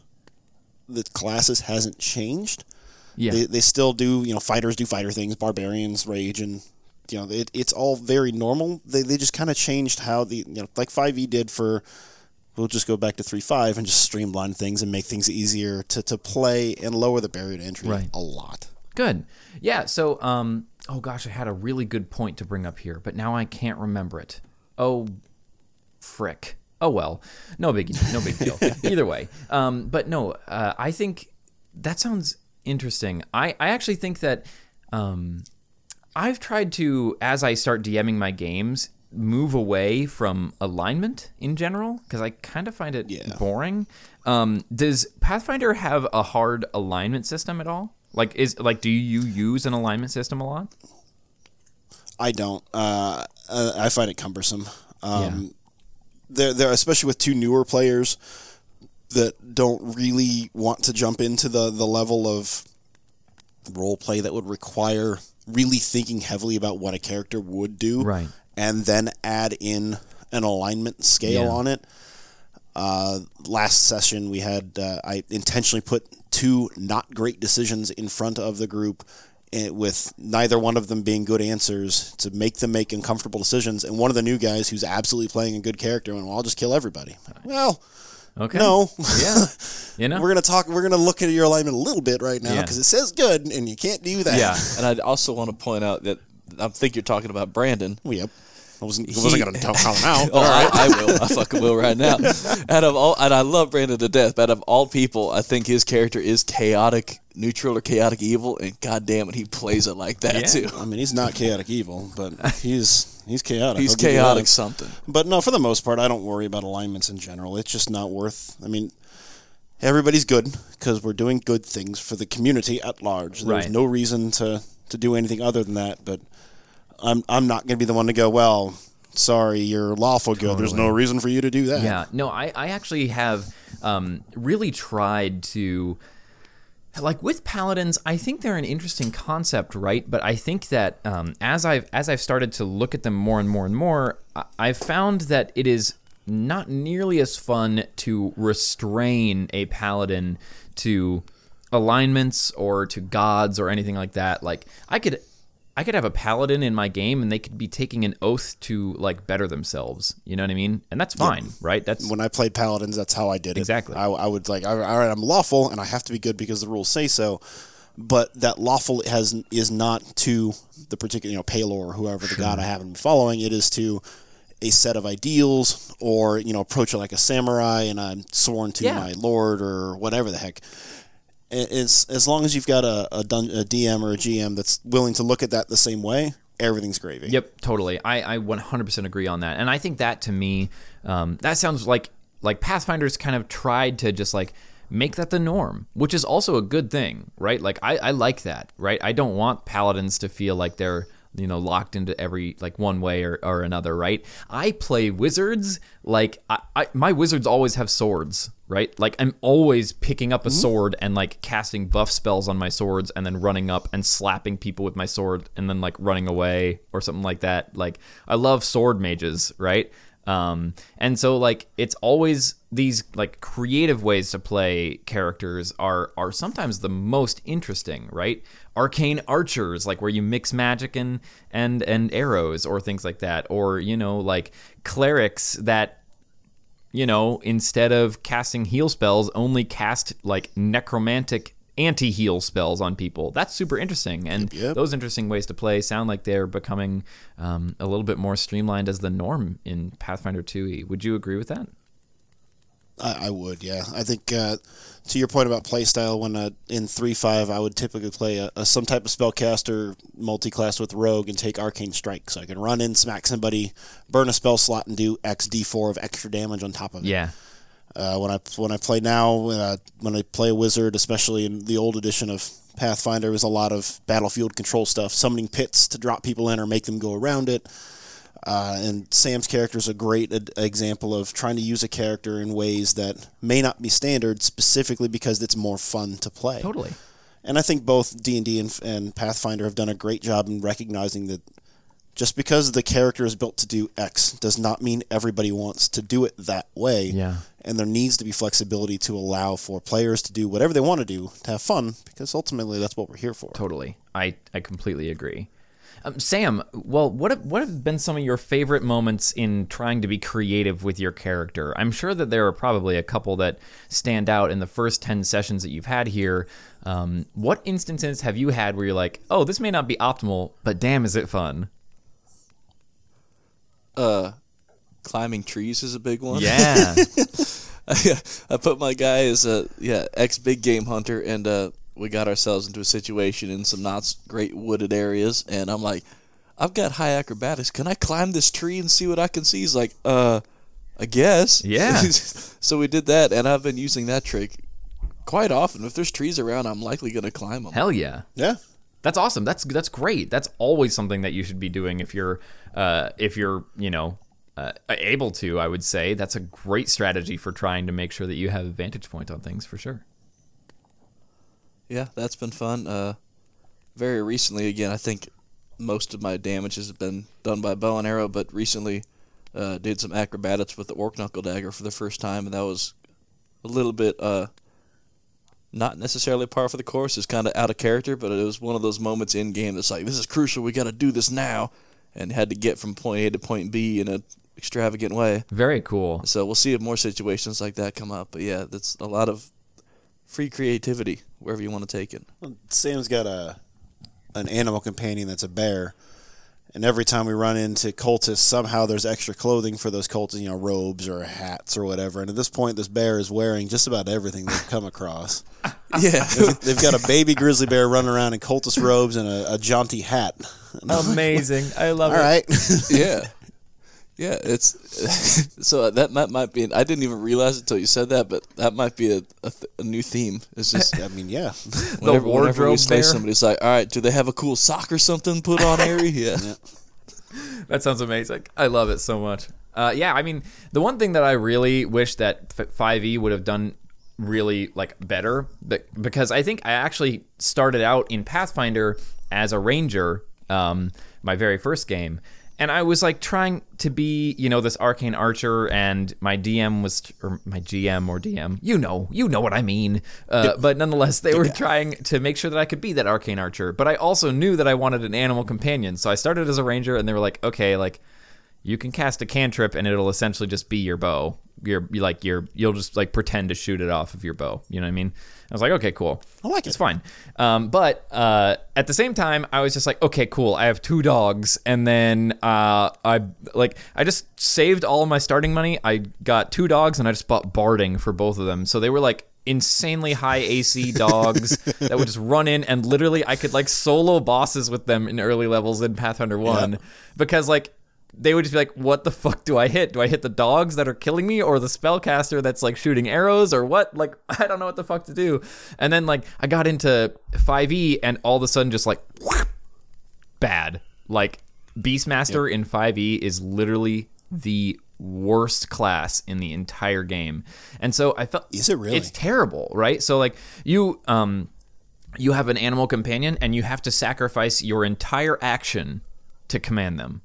the classes hasn't changed. Yeah. They, they still do, you know, fighters do fighter things, barbarians rage, and you know, it, it's all very normal. They, they just kind of changed how the, you know, like 5e did for we'll just go back to three five and just streamline things and make things easier to, to play and lower the barrier to entry Right. a lot. Good. Yeah. So, um, oh gosh, I had a really good point to bring up here, but now I can't remember it. Oh, frick. Oh well, no big, no big deal. *laughs* Either way, um, but no, uh, I think that sounds interesting. I, I actually think that um, I've tried to, as I start DMing my games, move away from alignment in general because I kind of find it Yeah. boring. Um, does Pathfinder have a hard alignment system at all? Like, is like, do you use an alignment system a lot? I don't. Uh, uh, I find it cumbersome. Um, They're, they're especially with two newer players that don't really want to jump into the the level of role play that would require really thinking heavily about what a character would do, Right. And then add in an alignment scale Yeah. on it. Uh, last session we had uh, I intentionally put two not great decisions in front of the group Eh, with neither one of them being good answers to make them make uncomfortable decisions and one of the new guys who's absolutely playing a good character and well I'll just kill everybody well Okay. no Yeah. *laughs* You know. we're gonna talk we're gonna look at your alignment a little bit right now Yeah. because it says good and you can't do that yeah. And I also want to point out that I think you're talking about Brandon. well, yep I wasn't, I wasn't gonna tell him *laughs* out Oh, I, I *laughs* will. I fucking will right now. Out of all, and I love Brandon to death. But out of all people, I think his character is chaotic neutral or chaotic evil, and god damn it, he plays it like that Yeah. too. I mean he's not chaotic evil but *laughs* he's he's chaotic He's I'll chaotic something. But no, for the most part, I don't worry about alignments in general. It's just not worth. I mean, everybody's good because we're doing good things for the community at large. There's Right. no reason to to do anything other than that. But I'm I'm not going to be the one to go. Well, sorry, you're lawful good. There's no reason for you to do that. Yeah, no, I, I actually have um, really tried to. Like with paladins, I think they're an interesting concept, right? But I think that um, as I've as I've started to look at them more and more and more, I- I've found that it is not nearly as fun to restrain a paladin to alignments or to gods or anything like that. Like I could I could have a paladin in my game and they could be taking an oath to like better themselves. You know what I mean? And that's fine, right? That's When I played paladins, that's how I did it. Exactly. I, I would like, all right, I'm lawful, and I have to be good because the rules say so. But that lawful has is not to the particular, you know, Pelor or whoever the god I happen to be following. It is to a set of ideals, or you know, approach it like a samurai, and I'm sworn to Yeah. my lord or whatever the heck. It's as long as you've got a a, dun- a DM or a GM that's willing to look at that the same way, everything's gravy. Yep, totally. I, I 100% agree on that. And I think that to me, um, that sounds like like Pathfinder's kind of tried to just like make that the norm, which is also a good thing, right? Like I, I like that, right? I don't want paladins to feel like they're you know locked into every like one way or, or another right? I play wizards like I, I my wizards always have swords right? Like i'm always picking up a mm-hmm. sword and like casting buff spells on my swords and then running up and slapping people with my sword and then like running away or something like that. Like i love sword mages right um, and so like it's always these like creative ways to play characters are are sometimes the most interesting, right? Arcane archers, like where you mix magic and and and arrows or things like that, or you know like clerics that you know instead of casting heal spells only cast like necromantic anti-heal spells on people that's super interesting and yep. those interesting ways to play sound like they're becoming um, a little bit more streamlined as the norm in pathfinder 2e would you agree with that I, I would, yeah. I think uh, to your point about playstyle, when uh, in three five, I would typically play a, a some type of spellcaster multi-class with rogue and take arcane strike, so I can run in, smack somebody, burn a spell slot, and do X D four of extra damage on top of it. yeah Uh, when I when I play now, uh, when I play a wizard, especially in the old edition of Pathfinder, is a lot of battlefield control stuff, summoning pits to drop people in or make them go around it. Uh, and Sam's character is a great ad- example of trying to use a character in ways that may not be standard, specifically because it's more fun to play. totally And I think both D and D and Pathfinder have done a great job in recognizing that just because the character is built to do X does not mean everybody wants to do it that way. Yeah. And there needs to be flexibility to allow for players to do whatever they want to do to have fun, because ultimately that's what we're here for. Totally. I, I completely agree. Um, Sam, well, what have, what have been some of your favorite moments in trying to be creative with your character? I'm sure that there are probably a couple that stand out in the first 10 sessions that you've had here. Um, what instances have you had where you're like, oh, this may not be optimal, but damn, is it fun? Uh, climbing trees is a big one. Yeah. *laughs* I put my guy as a yeah ex big game hunter, and uh, we got ourselves into a situation in some not great wooded areas, and I'm like, I've got high acrobatics. Can I climb this tree and see what I can see? He's like, uh, I guess. Yeah. *laughs* so we did that, and I've been using that trick quite often. If there's trees around, I'm likely gonna climb them. Hell yeah. Yeah. That's awesome. That's that's great. That's always something that you should be doing if you're uh, if you're you know uh, able to. I would say that's a great strategy for trying to make sure that you have a vantage point on things for sure. Yeah, that's been fun. Uh, very recently, again, I think most of my damage has been done by bow and arrow, but recently uh, did some acrobatics with the orc knuckle dagger for the first time, and that was a little bit uh, not necessarily par for the course. It's kind of out of character, but it was one of those moments in game that's like, this is crucial. We got to do this now, and had to get from point A to point B in a extravagant way. Very cool. So we'll see if more situations like that come up. But yeah, that's a lot of free creativity wherever you want to take it. Sam's got a an animal companion that's a bear, and every time we run into cultists, somehow there's extra clothing for those cultists, you know, robes or hats or whatever. And at this point, this bear is wearing just about everything they've come across. *laughs* Yeah. They've, they've got a baby grizzly bear running around in cultist robes and a, a jaunty hat. *laughs* Amazing. I love it. All right. *laughs* yeah. Yeah, it's *laughs* so that might might be. I didn't even realize it until you said that, but that might be a, a, th- a new theme. It's just I mean, yeah. whenever, whenever we wardrobe say somebody's like, "All right, do they have a cool sock or something put on, Harry?" Yeah. That sounds amazing. I love it so much. Uh, yeah, I mean, the one thing that I really wish that 5e would have done really like better, but because I think I actually started out in Pathfinder as a ranger, um, my very first game, and I was like trying to be, you know, this arcane archer, and my DM was, or my GM or DM, you know, you know what I mean. Uh, But nonetheless, they were trying to make sure that I could be that arcane archer. But I also knew that I wanted an animal companion, so I started as a ranger, and they were like, okay, like you can cast a cantrip, and it'll essentially just be your bow. You're you like you're you'll just like pretend to shoot it off of your bow. You know what I mean? I was like, okay, cool. I like It's it. fine. Um, but uh, at the same time, I was just like, okay, cool. I have two dogs, and then uh, I like I just saved all of my starting money. I got two dogs, and I just bought barding for both of them. So they were like insanely high AC *laughs* dogs that would just run in, and literally I could like solo bosses with them in early levels in Pathfinder One because like they would just be like, "What the fuck do I hit? Do I hit the dogs that are killing me, or the spellcaster that's like shooting arrows, or what? Like, *laughs* I don't know what the fuck to do." And then like I got into 5e, and all of a sudden, just like *laughs* bad. Like Beastmaster in 5e is literally the worst class in the entire game, and so I felt Is it really? It's terrible, right? So like you um you have an animal companion, and you have to sacrifice your entire action to command them.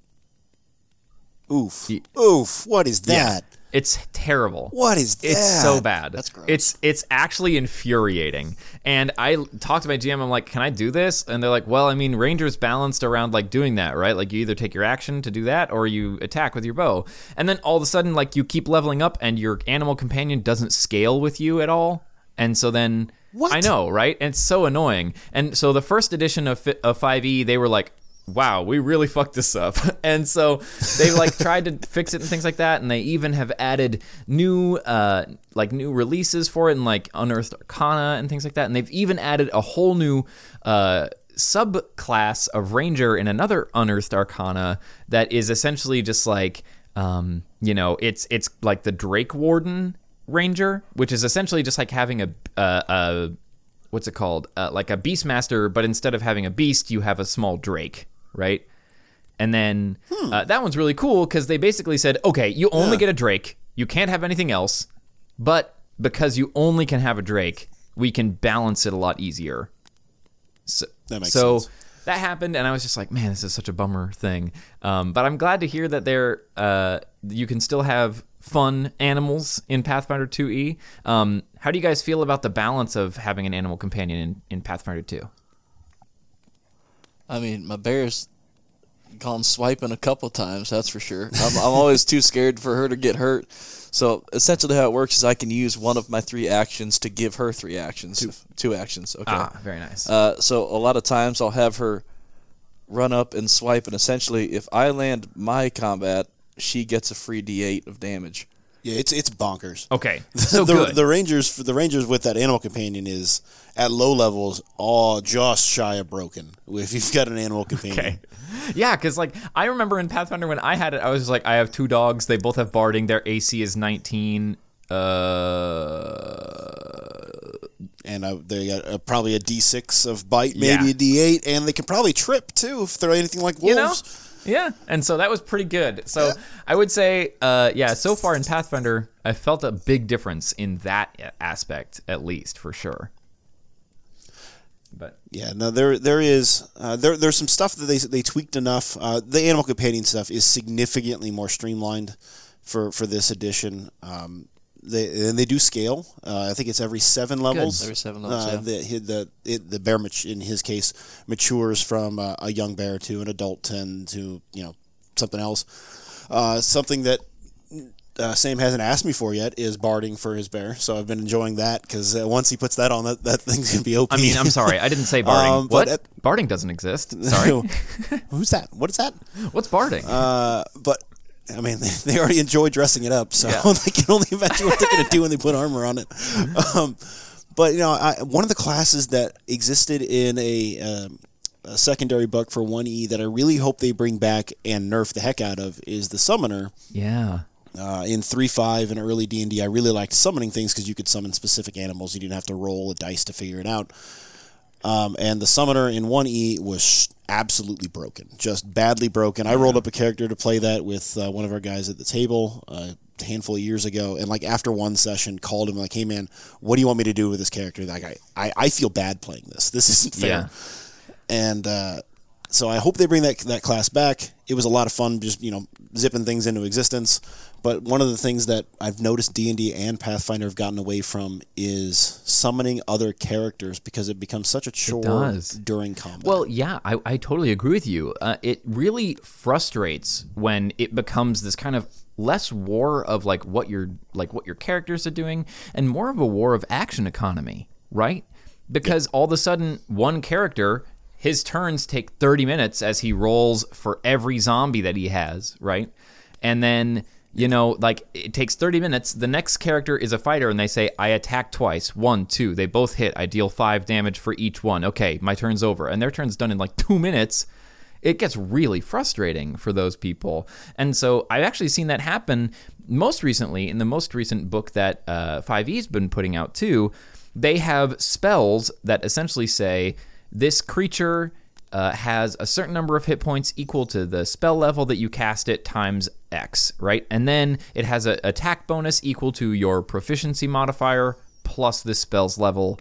Oof. Oof. What is that? It's terrible. What is that? It's so bad. That's gross. It's it's actually infuriating. And I talked to my GM. I'm like, "Can I do this?" And they're like, "Well, I mean, Ranger's balanced around like doing that, right? Like you either take your action to do that, or you attack with your bow. And then all of a sudden, like you keep leveling up, and your animal companion doesn't scale with you at all. And so then What? I know, right? And it's so annoying. And so the first edition of of 5e, they were like, "Wow, we really fucked this up." *laughs* and so they like *laughs* tried to fix it and things like that. And they even have added new uh, like new releases for it and like Unearthed Arcana and things like that. And they've even added a whole new uh, subclass of Ranger in another Unearthed Arcana that is essentially just like um, you know, it's it's like the Drake Warden Ranger, which is essentially just like having a a, a what's it called? Uh, like a Beastmaster, but instead of having a beast, you have a small Drake, right? And then uh, that one's really cool because they basically said, okay, you only Yeah. get a Drake, you can't have anything else, but because you only can have a Drake, we can balance it a lot easier. So, That makes so that happened, and I was just like, man, this is such a bummer thing. Um, but I'm glad to hear that there, uh, you can still have fun animals in Pathfinder 2e. Um, how do you guys feel about the balance of having an animal companion in, in Pathfinder 2? I mean, my bear's gone swiping a couple times. That's for sure. I'm, I'm always too scared for her to get hurt. So essentially, how it works is I can use one of my three actions to give her three actions. Two, two actions. Okay. Ah, very nice. Uh, so a lot of times I'll have her run up and swipe, and essentially, if I land my combat, she gets a free D8 of damage. Yeah, it's it's bonkers. okay, *laughs* so the, good. the Rangers the Rangers with that animal companion is at low levels all just shy of broken. If you've got an animal *laughs* companion, Okay. Yeah, because like I remember in Pathfinder when I had it, I was like, I have two dogs. They both have barding. Their AC is 19. Uh, and uh, they got uh, probably a D6 of bite, maybe Yeah. a D8, and they can probably trip too if they're anything like wolves. you know, yeah. And so that was pretty good. So I would say, uh, yeah. So far in Pathfinder, I felt a big difference in that aspect, at least for sure. But Yeah, no, there there is uh, there there's some stuff that they they tweaked enough. Uh, the animal companion stuff is significantly more streamlined for for this edition. Um, they and they do scale. Uh, I think it's every seven levels. Every seven levels, Uh, yeah. The the it, the bear mat- in his case matures from uh, a young bear to an adult ten to you know something else. Uh, something that uh, Sam hasn't asked me for yet is barding for his bear, so I've been enjoying that because uh, once he puts that on, that, that thing's gonna be OP. I mean, I'm sorry, I didn't say barding. Um, what? at- barding doesn't exist. Sorry. *laughs* Who's that? What is that? What's barding? Uh, but I mean, they, *laughs* they already enjoy dressing it up, so Yeah. *laughs* they can only imagine what they're going to do when they put armor on it. *laughs* Um, but you know, I, one of the classes that existed in a, um, a secondary book for one E that I really hope they bring back and nerf the heck out of is the summoner. yeah. Uh, in three five and early D and D, I really liked summoning things because you could summon specific animals. You didn't have to roll a dice to figure it out. Um, and the summoner in one E was absolutely broken, just badly broken. I rolled up a character to play that with uh, one of our guys at the table uh, a handful of years ago, and like after one session, called him like, "Hey man, what do you want me to do with this character? Like, I I, I feel bad playing this. This isn't fair." Yeah. and uh, so I hope they bring that that class back. It was a lot of fun, just you know, zipping things into existence. But one of the things that I've noticed D and D and Pathfinder have gotten away from is summoning other characters because it becomes such a chore during combat. Well, yeah, I, I totally agree with you. Uh, it really frustrates when it becomes this kind of less war of like what your like what your characters are doing and more of a war of action economy, right? Because all of a sudden one character his turns take 30 minutes as he rolls for every zombie that he has, right? And then you know, like it takes 30 minutes. The next character is a fighter, and they say, I attack twice. One, two. They both hit. I deal five damage for each one. Okay, my turn's over. And their turn's done in like two minutes. It gets really frustrating for those people. And so I've actually seen that happen most recently in the most recent book that uh, 5e's been putting out too. They have spells that essentially say, this creature uh, has a certain number of hit points equal to the spell level that you cast it times X, right? And then it has an attack bonus equal to your proficiency modifier plus this spell's level.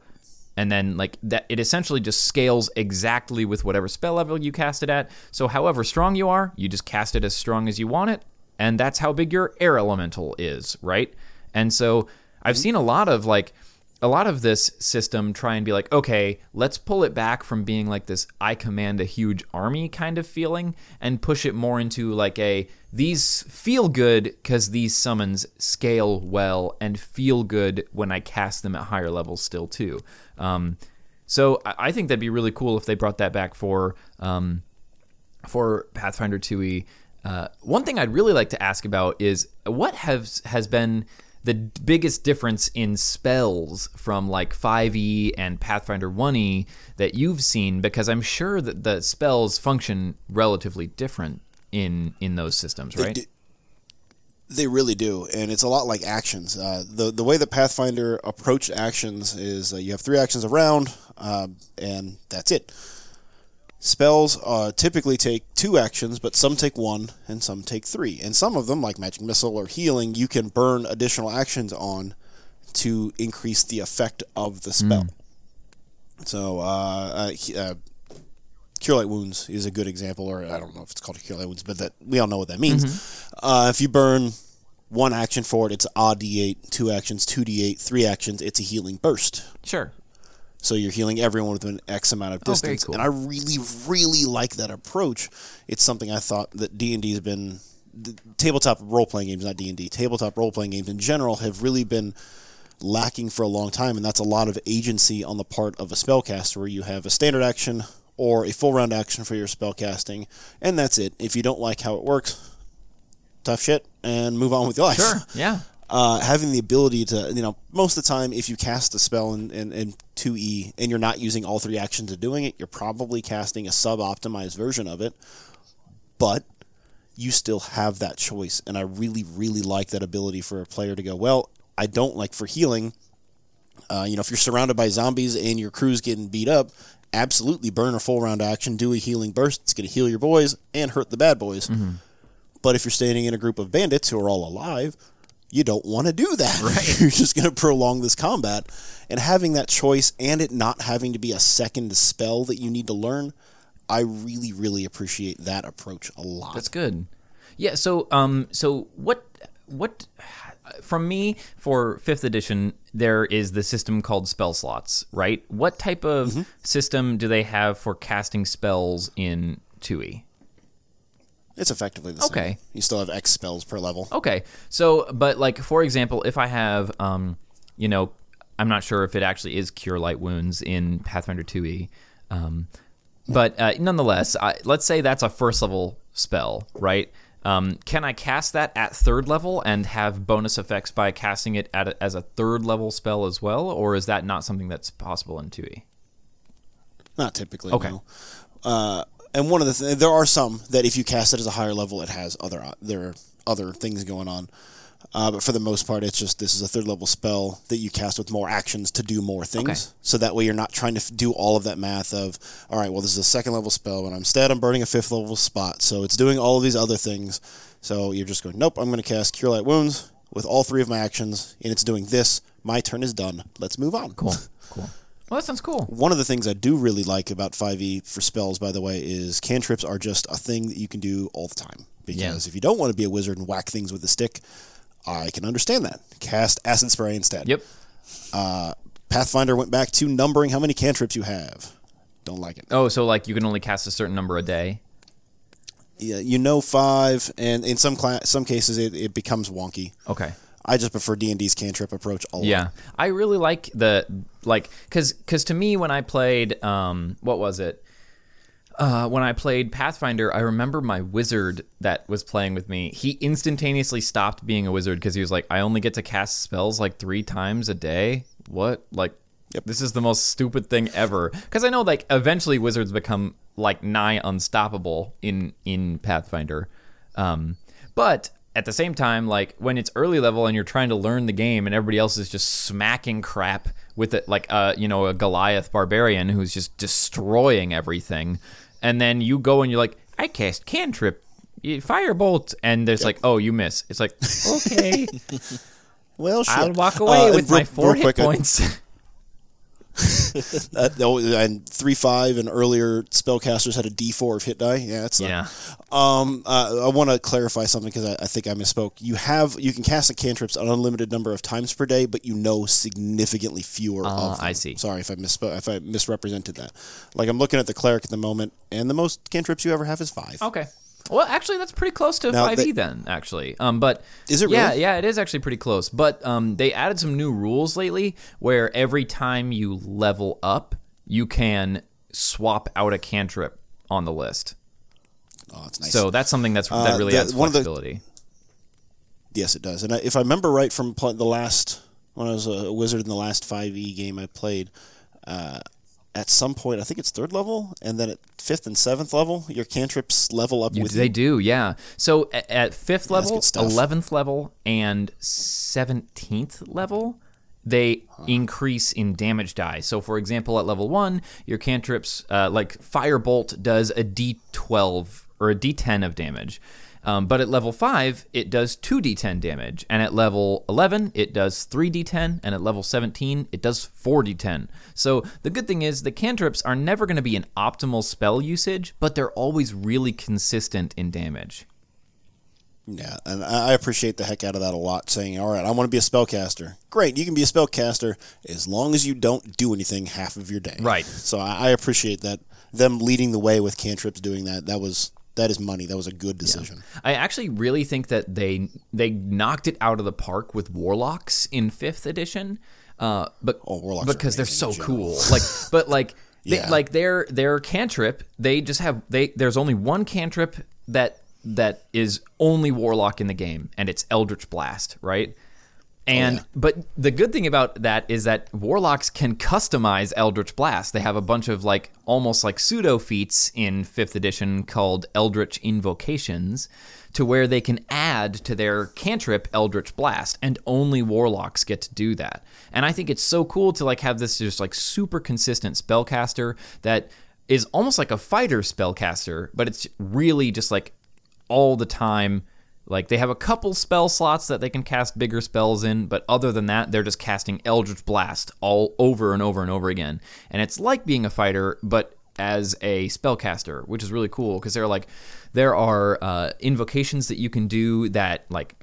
And then, like that, it essentially just scales exactly with whatever spell level you cast it at. So, however strong you are, you just cast it as strong as you want it. And that's how big your air elemental is, right? And so, I've seen a lot of like, a lot of this system try and be like, okay, let's pull it back from being like this I command a huge army kind of feeling and push it more into like a these feel good because these summons scale well and feel good when I cast them at higher levels still too. Um, so I I think that'd be really cool if they brought that back for um, for Pathfinder 2e. Uh, one thing I'd really like to ask about is what has has been the biggest difference in spells from like 5e and Pathfinder 1e that you've seen because I'm sure that the spells function relatively different in in those systems, right? d- They really do, and it's a lot like actions. Uh, the the way that Pathfinder approached actions is uh, you have three actions a round, um, and that's it. Spells uh, typically take two actions, but some take one and some take three. And some of them, like Magic Missile or Healing, you can burn additional actions on to increase the effect of the spell. So, uh, uh, uh, Cure Light Wounds is a good example, or I don't know if it's called Cure Light Wounds, but that we all know what that means. Uh, if you burn one action for it, it's odd d8, two actions, two d8, three actions, it's a healing burst. Sure. So you're healing everyone within X amount of Oh, distance, cool. and I really, really like that approach. It's something I thought that D and D has been the tabletop role playing games, not D and D. Tabletop role playing games in general have really been lacking for a long time, and that's a lot of agency on the part of a spellcaster, where you have a standard action or a full round action for your spellcasting, and that's it. If you don't like how it works, tough shit, and move on with your life. Sure. Yeah. Uh, having the ability to, you know, most of the time, if you cast a spell in, in, in 2E and you're not using all three actions of doing it, you're probably casting a sub optimized version of it. But you still have that choice. And I really, really like that ability for a player to go, well, I don't like for healing. Uh, you know, if you're surrounded by zombies and your crew's getting beat up, absolutely burn a full round action, do a healing burst. It's going to heal your boys and hurt the bad boys. But if you're standing in a group of bandits who are all alive, you don't want to do that. *laughs* Right. you're just going to prolong this combat. And having that choice and it not having to be a second spell that you need to learn, I really, really appreciate that approach a lot. That's good. Yeah. So, um, so what, what, from me for fifth edition, there is the system called spell slots, right? What type of Mm-hmm. system do they have for casting spells in E? 2e? It's effectively the same. Okay. You still have X spells per level. Okay. So, but like for example, if I have, um, you know, I'm not sure if it actually is cure light wounds in Pathfinder 2e, um, but uh, nonetheless, I, let's say that's a first level spell, right? Um, can I cast that at third level and have bonus effects by casting it at a, as a third level spell as well, or is that not something that's possible in 2e? Not typically. Okay. No. Uh, and one of the th- there are some that if you cast it as a higher level, it has other uh, there are other things going on. Uh, but for the most part, it's just this is a third level spell that you cast with more actions to do more things. Okay. So that way you're not trying to f- do all of that math of, all right, well, this is a second level spell, but instead I'm burning a fifth level spot. So it's doing all of these other things. So you're just going, nope, I'm going to cast Cure Light Wounds with all three of my actions, and it's doing this. My turn is done. Let's move on. Cool. *laughs* Cool. Well, that sounds cool. One of the things I do really like about 5e for spells, by the way, is cantrips are just a thing that you can do all the time. Because Yeah. if you don't want to be a wizard and whack things with a stick, I can understand that. Cast acid spray instead. Yep. Uh, Pathfinder went back to numbering how many cantrips you have. Don't like it. Oh, so like you can only cast a certain number a day. Yeah, you know five, and in some cla- some cases it, it becomes wonky. Okay. I just prefer D and D's cantrip approach a lot. Yeah, I really like the like because because to me when I played um what was it? Uh when I played Pathfinder I remember my wizard that was playing with me he instantaneously stopped being a wizard because he was like I only get to cast spells like three times a day? What? Like this is the most stupid thing ever. Because I know like eventually wizards become like nigh unstoppable in in Pathfinder. Um but at the same time, like when it's early level and you're trying to learn the game and everybody else is just smacking crap with it, like uh, you know, a Goliath barbarian who's just destroying everything, and then you go and you're like, I cast cantrip, firebolt, and there's like, oh, you miss. It's like, *laughs* okay, Well, shit. I'll walk away Uh, with and my four hit quick, I- points. *laughs* *laughs* Uh, oh, and three five and earlier spellcasters had a D four of hit die. Yeah, that's yeah, Um, uh, I want to clarify something because I, I think I misspoke. You have you can cast a cantrips an unlimited number of times per day, but you know significantly fewer Ah, of them. I see. Sorry if I misspoke if I misrepresented that. Like I'm looking at the cleric at the moment, and the most cantrips you ever have is five. Okay. Well, actually, that's pretty close to Now, 5e they- then, actually. Um, but Is it Yeah, really? yeah, it is actually pretty close. But um, they added some new rules lately where every time you level up, you can swap out a cantrip on the list. Oh, it's nice. So that's something that's that Uh, really the- adds one of the- Yes, it does. And I, if I remember right from the last when I was a wizard in the last five E game I played, uh, at some point I think it's third level, and then at fifth and seventh level, your cantrips level up You- with they you. do, yeah. So at, at fifth level, eleventh level, and seventeenth level, they increase in damage die. So, for example, at level one, your cantrips, uh, like Firebolt, does a D12 or a D10 of damage. Um, but at level 5, it does 2d10 damage. And at level 11, it does 3d10. And at level 17, it does 4d10. So the good thing is the cantrips are never going to be an optimal spell usage, but they're always really consistent in damage. Yeah, and I appreciate the heck out of that a lot. Saying, "All right, I want to be a spellcaster." Great, you can be a spellcaster as long as you don't do anything half of your day. Right. So I appreciate that them leading the way with cantrips doing that. That was that is money. That was a good decision. I actually really think that they they knocked it out of the park with warlocks in fifth edition. Uh, but Oh, because they're so cool. Like, *laughs* but like, they, Yeah. like their their cantrip, they just have they. There's only one cantrip that that is only warlock in the game, and it's Eldritch Blast, right? Oh, and yeah. but the good thing about that is that warlocks can customize Eldritch Blast. They have a bunch of like almost like pseudo feats in 5th edition called Eldritch Invocations to where they can add to their cantrip Eldritch Blast and only warlocks get to do that. And I think it's so cool to like have this just like super consistent spellcaster that is almost like a fighter spellcaster, but it's really just like all the time. Like they have a couple spell slots that they can cast bigger spells in, but other than that, they're just casting Eldritch Blast all over and over and over again. And it's like being a fighter, but as a spellcaster, which is really cool because there are like there are uh, invocations that you can do that like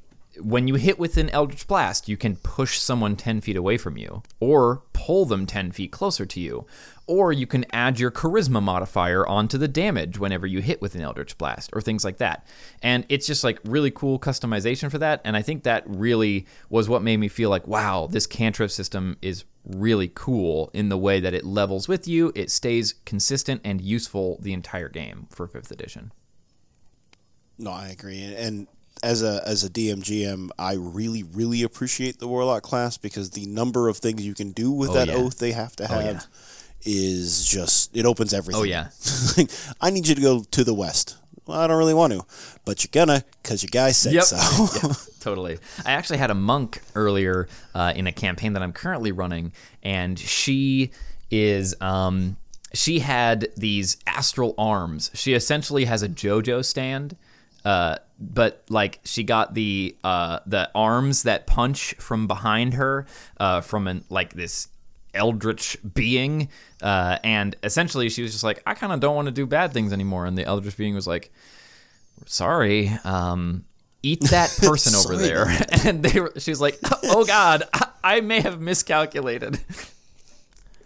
when you hit with an Eldritch Blast, you can push someone 10 feet away from you, or pull them 10 feet closer to you, or you can add your Charisma modifier onto the damage whenever you hit with an Eldritch Blast, or things like that. And it's just like really cool customization for that. And I think that really was what made me feel like, wow, this cantrip system is really cool in the way that it levels with you, it stays consistent and useful the entire game for 5th edition. No, I agree. And, as a as a DM GM, I really really appreciate the warlock class because the number of things you can do with Oh, that yeah. oath they have to have yeah. is just it opens everything. Oh, yeah. *laughs* Like, I need you to go to the west. Well, I don't really want to, but you're gonna because your guy said Yep. so. *laughs* Yeah, *laughs* totally. I actually had a monk earlier uh, in a campaign that I'm currently running, and she is um, she had these astral arms. She essentially has a JoJo stand. Uh, but like she got the uh, the arms that punch from behind her uh, from an like this eldritch being. Uh, and essentially she was just like i kind of don't want to do bad things anymore. And the eldritch being was like sorry um eat that *laughs* person over there. *laughs* And they were she was like oh god I, I may have miscalculated.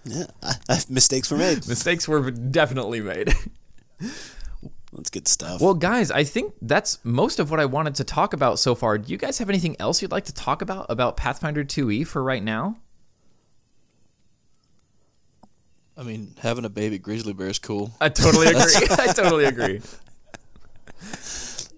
Yeah, I, I, mistakes were made. mistakes were definitely made *laughs* That's good stuff. well guys i think that's most of what i wanted to talk about so far do you guys have anything else you'd like to talk about about pathfinder 2e for right now I mean, having a baby grizzly bear is cool. i totally *laughs* agree *laughs* i totally agree *laughs*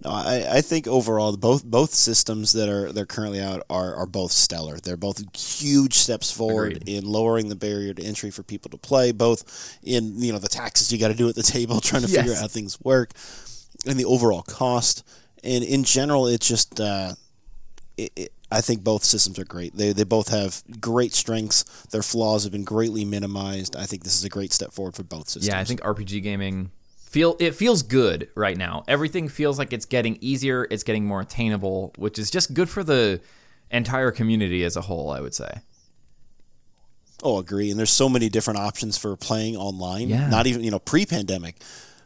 No, I, I think overall both both systems that are they're currently out are, are both stellar. They're both huge steps forward Agreed. in lowering the barrier to entry for people to play, both in you know the taxes you got to do at the table *laughs* trying to figure out how things work, and the overall cost. And in general, it's just uh, it, it, I think both systems are great. They they both have great strengths. Their flaws have been greatly minimized. I think this is a great step forward for both systems. Yeah, I think RPG gaming feel it feels good right now. Everything feels like it's getting easier, it's getting more attainable, which is just good for the entire community as a whole, I would say. Oh, agree. And there's so many different options for playing online. Yeah. Not even you know pre-pandemic.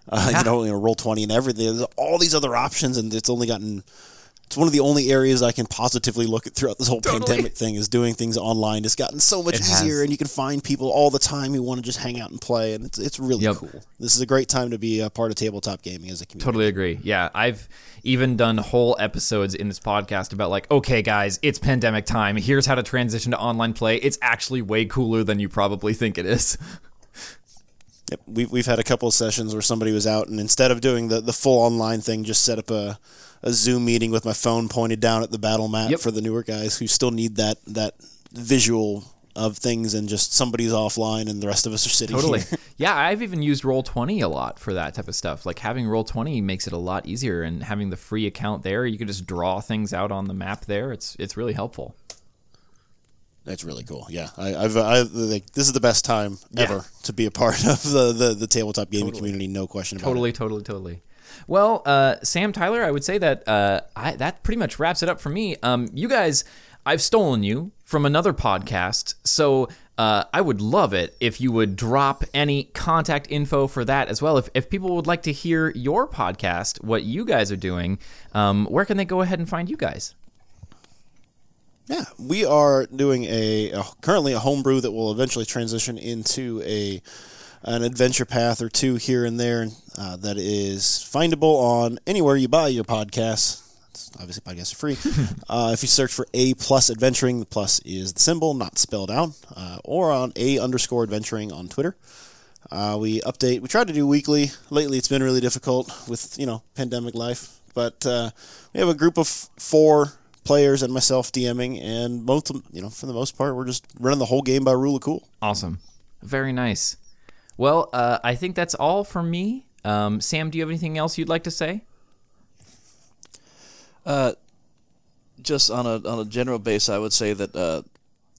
Uh, *laughs* Yeah. You know, you know, roll twenty and everything. There's all these other options, and it's only gotten. It's one of the only areas I can positively look at throughout this whole Totally. pandemic thing is doing things online. It's gotten so much It easier, has. and you can find people all the time who want to just hang out and play, and it's it's really Yep. cool. This is a great time to be a part of tabletop gaming as a community. Totally agree. Yeah, I've even done whole episodes in this podcast about like, okay, guys, it's pandemic time. Here's how to transition to online play. It's actually way cooler than you probably think it is. *laughs* Yep. We've, we've had a couple of sessions where somebody was out and instead of doing the, the full online thing, just set up a, a Zoom meeting with my phone pointed down at the battle map Yep. for the newer guys who still need that, that visual of things and just somebody's offline and the rest of us are sitting Totally. here. *laughs* yeah, I've even used Roll20 a lot for that type of stuff. Like having Roll20 makes it a lot easier and having the free account there, you can just draw things out on the map there. It's it's really helpful. That's really cool. Yeah. I, I've, I, like, this is the best time Yeah. ever to be a part *laughs* of the, the, the tabletop gaming community. No question about it. Totally, totally, totally. Well, uh, Sam Tyler, I would say that uh, I, that pretty much wraps it up for me. Um, you guys, I've stolen you from another podcast, so uh, I would love it if you would drop any contact info for that as well. If, if people would like to hear your podcast, what you guys are doing, um, where can they go ahead and find you guys? Yeah, we are doing a, a currently a homebrew that will eventually transition into a an adventure path or two here and there uh, that is findable on anywhere you buy your podcasts. It's obviously, podcasts are free. *laughs* uh, if you search for A plus adventuring, the plus is the symbol, not spelled out, uh, or on A underscore adventuring on Twitter. Uh, we update. We try to do weekly. Lately, it's been really difficult with you know pandemic life, but uh, we have a group of four players and myself DMing, and most you know for the most part, we're just running the whole game by rule of cool. Awesome. Very nice. Well, uh, I think that's all from me. Um, Sam, do you have anything else you'd like to say? Uh, just on a on a general base, I would say that uh,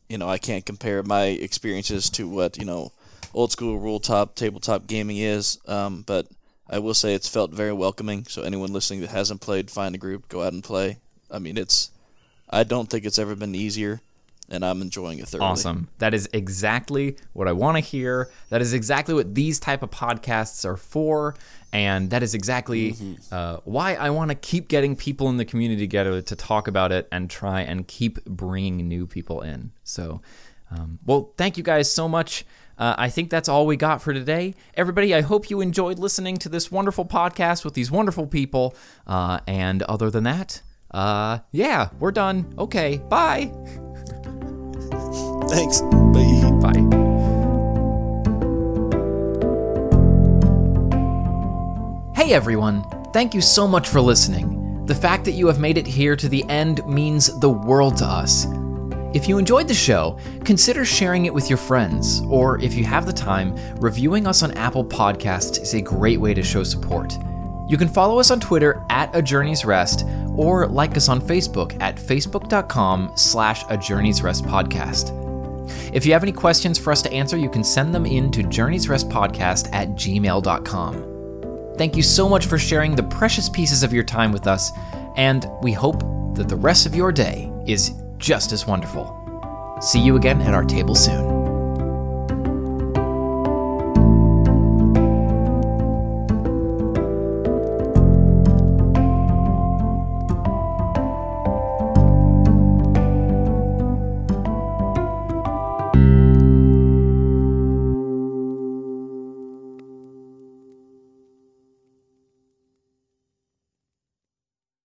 you know I can't compare my experiences to what you know old school rule top tabletop gaming is, um, but I will say it's felt very welcoming. So anyone listening that hasn't played, find a group, go out and play. I mean, it's I don't think it's ever been easier and I'm enjoying it thoroughly. Awesome. That is exactly what I want to hear. That is exactly what these type of podcasts are for, and that is exactly mm-hmm. uh, why I want to keep getting people in the community together to talk about it and try and keep bringing new people in. So, um, well, thank you guys so much. Uh, I think that's all we got for today. Everybody, I hope you enjoyed listening to this wonderful podcast with these wonderful people. Uh, and other than that, uh, yeah, we're done. Okay, bye. Thanks. Bye. Bye. Hey everyone, thank you so much for listening. The fact that you have made it here to the end means the world to us. If you enjoyed the show, consider sharing it with your friends, or if you have the time, reviewing us on Apple Podcasts is a great way to show support. You can follow us on Twitter at A Journey's Rest, or like us on Facebook at facebook.com slash A Journey's Rest Podcast. If you have any questions for us to answer, you can send them in to journeysrestpodcast at gmail.com. Thank you so much for sharing the precious pieces of your time with us, and we hope that the rest of your day is just as wonderful. See you again at our table soon.